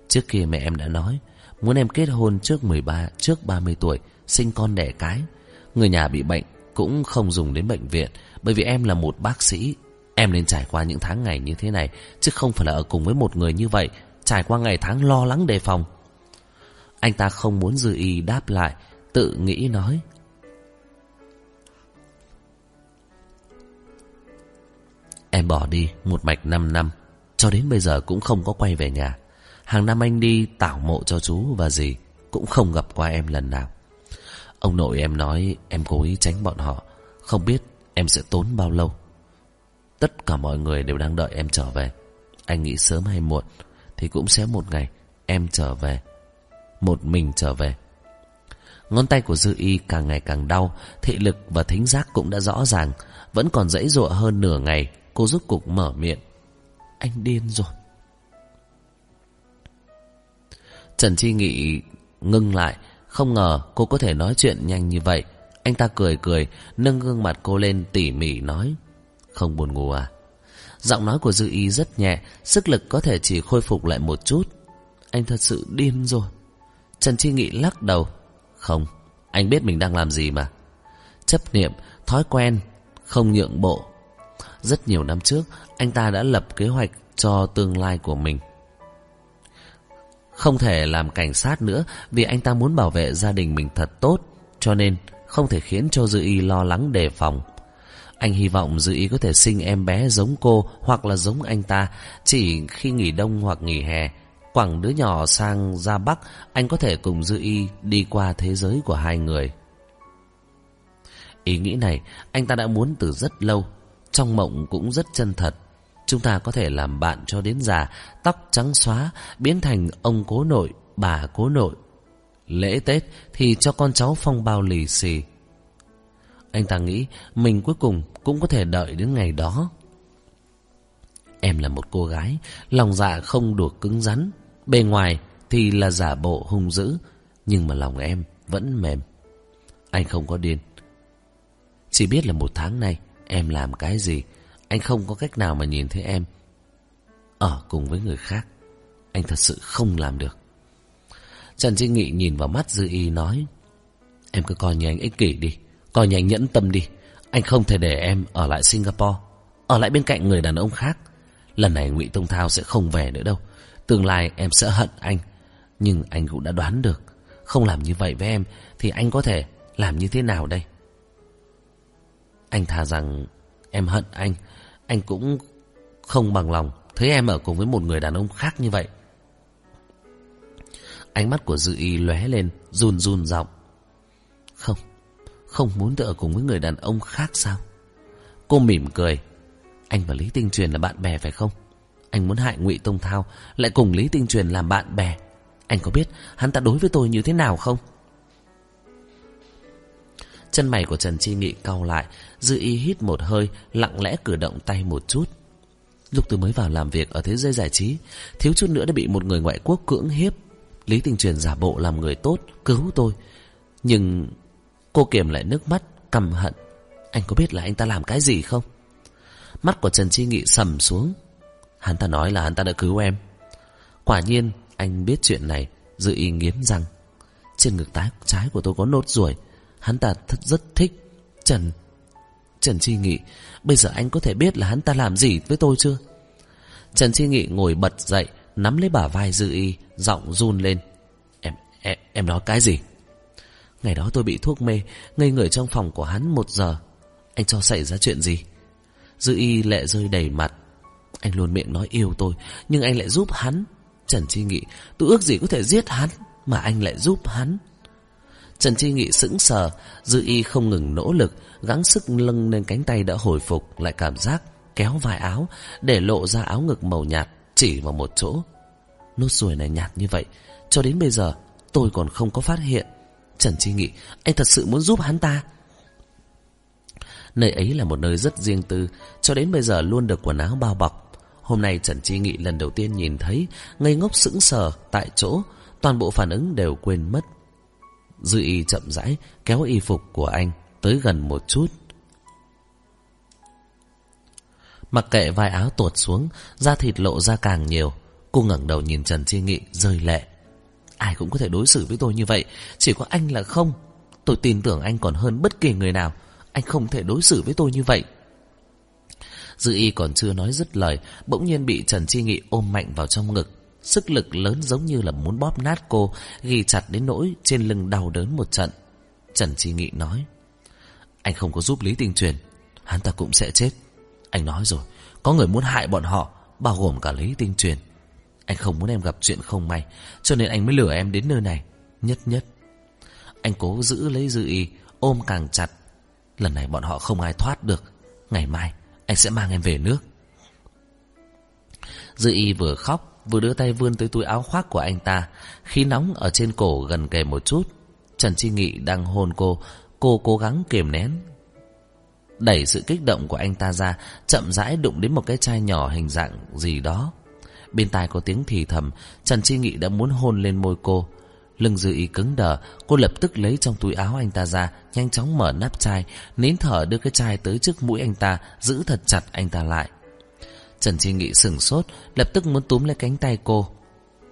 Trước kia mẹ em đã nói Muốn em kết hôn trước 13, trước 30 tuổi Sinh con đẻ cái. Người nhà bị bệnh cũng không dùng đến bệnh viện. Bởi vì em là một bác sĩ, Em nên trải qua những tháng ngày như thế này, Chứ không phải là ở cùng với một người như vậy, Trải qua ngày tháng lo lắng đề phòng. Anh ta không muốn dư y đáp lại, Tự nghĩ nói. Em bỏ đi một mạch 5 năm, Cho đến bây giờ cũng không có quay về nhà. Hàng năm anh đi tảo mộ cho chú và dì, Cũng không gặp qua em lần nào. Ông nội em nói em cố ý tránh bọn họ, Không biết em sẽ tốn bao lâu? Tất cả mọi người đều đang đợi em trở về. Anh nghĩ sớm hay muộn Thì cũng sẽ một ngày em trở về, Một mình trở về. Ngón tay của Dư Y càng ngày càng đau, Thị lực và thính giác cũng đã rõ ràng, Vẫn còn dãy dụa hơn nửa ngày, Cô rút cục mở miệng. Anh điên rồi. Trần Chi Nghị ngưng lại, Không ngờ cô có thể nói chuyện nhanh như vậy. Anh ta cười cười Nâng gương mặt cô lên tỉ mỉ nói Không buồn ngủ à? Giọng nói của Dư Y rất nhẹ Sức lực có thể chỉ khôi phục lại một chút. Anh thật sự điên rồi. Trần Chi Nghị lắc đầu Không, anh biết mình đang làm gì mà. Chấp niệm, thói quen Không nhượng bộ. Rất nhiều năm trước Anh ta đã lập kế hoạch cho tương lai của mình. Không thể làm cảnh sát nữa Vì anh ta muốn bảo vệ gia đình mình thật tốt Cho nên không thể khiến cho Dư Y lo lắng đề phòng anh hy vọng Dư Y có thể sinh em bé giống cô hoặc là giống anh ta. Chỉ khi nghỉ đông hoặc nghỉ hè, quẳng đứa nhỏ sang ra Bắc, anh có thể cùng Dư Y đi qua thế giới của hai người. Ý nghĩ này anh ta đã muốn từ rất lâu, trong mộng cũng rất chân thật. Chúng ta có thể làm bạn cho đến già, tóc trắng xóa, biến thành ông cố nội, bà cố nội. Lễ Tết thì cho con cháu phong bao lì xì. Anh ta nghĩ mình cuối cùng cũng có thể đợi đến ngày đó. Em là một cô gái, lòng dạ không được cứng rắn. Bề ngoài thì là giả bộ hung dữ, nhưng mà lòng em vẫn mềm. Anh không có điên. Chỉ biết là một tháng nay em làm cái gì, anh không có cách nào mà nhìn thấy em ở cùng với người khác. Anh thật sự không làm được. Trần Di Nghị nhìn vào mắt Dư Y nói, Em cứ coi như anh ích kỷ đi, Coi như anh nhẫn tâm đi. Anh không thể để em ở lại Singapore, Ở lại bên cạnh người đàn ông khác. Lần này ngụy Tông Thao sẽ không về nữa đâu. Tương lai em sẽ hận anh, Nhưng anh cũng đã đoán được. Không làm như vậy với em Thì anh có thể làm như thế nào đây? Anh thà rằng Em hận anh. Anh cũng không bằng lòng Thấy em ở cùng với một người đàn ông khác như vậy. Ánh mắt của Dư Y lóe lên, Run run giọng. Không không muốn tự ở cùng với người đàn ông khác sao? Cô mỉm cười. Anh và Lý Tinh Truyền là bạn bè phải không? Anh muốn hại ngụy Tông Thao, Lại cùng Lý Tinh Truyền làm bạn bè. Anh có biết hắn ta đối với tôi như thế nào không? Chân mày của Trần Chi Nghị cau lại, Dư y hít một hơi, Lặng lẽ cử động tay một chút. Lúc tôi mới vào làm việc ở thế giới giải trí, Thiếu chút nữa đã bị một người ngoại quốc cưỡng hiếp. Lý Tinh Truyền giả bộ làm người tốt, Cứu tôi. Nhưng Cô kiềm lại nước mắt, căm hận. Anh có biết là anh ta làm cái gì không? Mắt của Trần Chi Nghị sầm xuống. Hắn ta nói là hắn ta đã cứu em. Quả nhiên, anh biết chuyện này Dự ý nghiến răng. Trên ngực tái trái của tôi có nốt ruồi. Hắn ta thật rất thích Trần Trần Chi Nghị. Bây giờ anh có thể biết là hắn ta làm gì với tôi chưa? Trần Chi Nghị ngồi bật dậy Nắm lấy bả vai Dư Y Giọng run lên. Em em, em nói cái gì? Ngày đó tôi bị thuốc mê Ngây người trong phòng của hắn một giờ. Anh cho xảy ra chuyện gì? Dư y lệ rơi đầy mặt. Anh luôn miệng nói yêu tôi Nhưng anh lại giúp hắn. Trần Chi Nghị tôi ước gì có thể giết hắn Mà anh lại giúp hắn. Trần Chi Nghị sững sờ. Dư y không ngừng nỗ lực Gắng sức lưng lên cánh tay đã hồi phục Lại cảm giác kéo vài áo Để lộ ra áo ngực màu nhạt. Chỉ vào một chỗ. Nốt ruồi này nhạt như vậy, Cho đến bây giờ tôi còn không có phát hiện. Trần Chi Nghị, Anh thật sự muốn giúp hắn ta? Nơi ấy là một nơi rất riêng tư, Cho đến bây giờ luôn được quần áo bao bọc. Hôm nay Trần Chi Nghị lần đầu tiên nhìn thấy, Ngây ngốc sững sờ tại chỗ, Toàn bộ phản ứng đều quên mất. Dư y chậm rãi Kéo y phục của anh Tới gần một chút. Mặc kệ vai áo tuột xuống, Da thịt lộ ra càng nhiều. Cô ngẩng đầu nhìn Trần Chi Nghị, rơi lệ. Ai cũng có thể đối xử với tôi như vậy, Chỉ có anh là không. Tôi tin tưởng anh còn hơn bất kỳ người nào. Anh không thể đối xử với tôi như vậy. Dư y còn chưa nói dứt lời, Bỗng nhiên bị Trần Chi Nghị ôm mạnh vào trong ngực. Sức lực lớn giống như là muốn bóp nát cô, Ghi chặt đến nỗi trên lưng đau đớn một trận. Trần Chi Nghị nói, Anh không có giúp Lý Tinh Truyền, Hắn ta cũng sẽ chết. Anh nói rồi Có người muốn hại bọn họ Bao gồm cả Lý Tinh Truyền anh không muốn em gặp chuyện không may Cho nên anh mới lừa em đến nơi này Nhất nhất Anh cố giữ lấy dư y Ôm càng chặt Lần này bọn họ không ai thoát được Ngày mai anh sẽ mang em về nước Dư y vừa khóc vừa đưa tay vươn tới túi áo khoác của anh ta. Khí nóng ở trên cổ gần kề một chút. Trần Chi Nghị đang hôn cô, cô cố gắng kiềm nén. Đẩy sự kích động của anh ta ra, chậm rãi đụng đến một cái chai nhỏ hình dạng gì đó. Bên tai có tiếng thì thầm, Trần Chi Nghị đã muốn hôn lên môi cô. Lưng dư ý cứng đờ, cô lập tức lấy trong túi áo anh ta ra, nhanh chóng mở nắp chai, nín thở đưa cái chai tới trước mũi anh ta, giữ thật chặt anh ta lại. Trần Chi Nghị sửng sốt, lập tức muốn túm lấy cánh tay cô.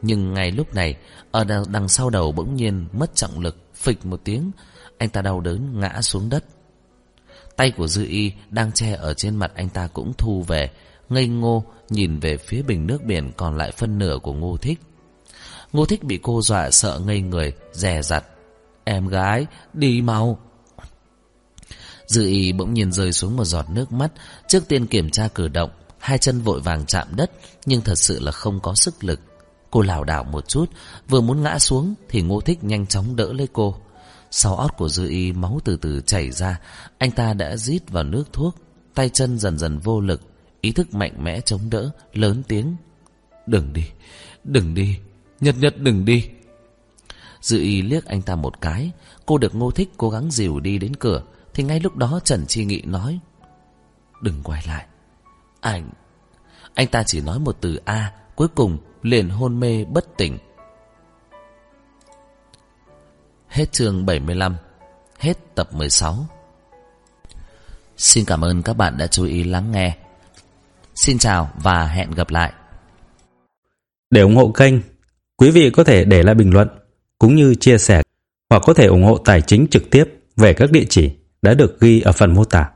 Nhưng ngay lúc này, ở đằng sau đầu bỗng nhiên mất trọng lực, phịch một tiếng, anh ta đau đớn ngã xuống đất. Tay của Dư Y đang che ở trên mặt anh ta cũng thu về, ngây ngô nhìn về phía bình nước biển còn lại phân nửa của Ngô Thích. Ngô Thích bị cô dọa sợ ngây người, dè rặt. Em gái, đi mau. Dư Y bỗng nhiên rơi xuống một giọt nước mắt, trước tiên kiểm tra cử động, hai chân vội vàng chạm đất, nhưng thật sự là không có sức lực. Cô lảo đảo một chút, vừa muốn ngã xuống thì Ngô Thích nhanh chóng đỡ lấy cô. Sau ót của Dư Y máu từ từ chảy ra, anh ta đã rít vào nước thuốc, tay chân dần dần vô lực, ý thức mạnh mẽ chống đỡ, lớn tiếng. Đừng đi, đừng đi, nhật nhật đừng đi. Dư Y liếc anh ta một cái, cô được Ngô Thích cố gắng dìu đi đến cửa, thì ngay lúc đó Trần Chi Nghị nói. Đừng quay lại. Anh... Anh ta chỉ nói một từ A, cuối cùng liền hôn mê bất tỉnh. Hết chương 75 Hết tập 16 Xin cảm ơn các bạn đã chú ý lắng nghe. Xin chào và hẹn gặp lại. Để ủng hộ kênh, Quý vị có thể để lại bình luận Cũng như chia sẻ Hoặc có thể ủng hộ tài chính trực tiếp Về các địa chỉ đã được ghi ở phần mô tả.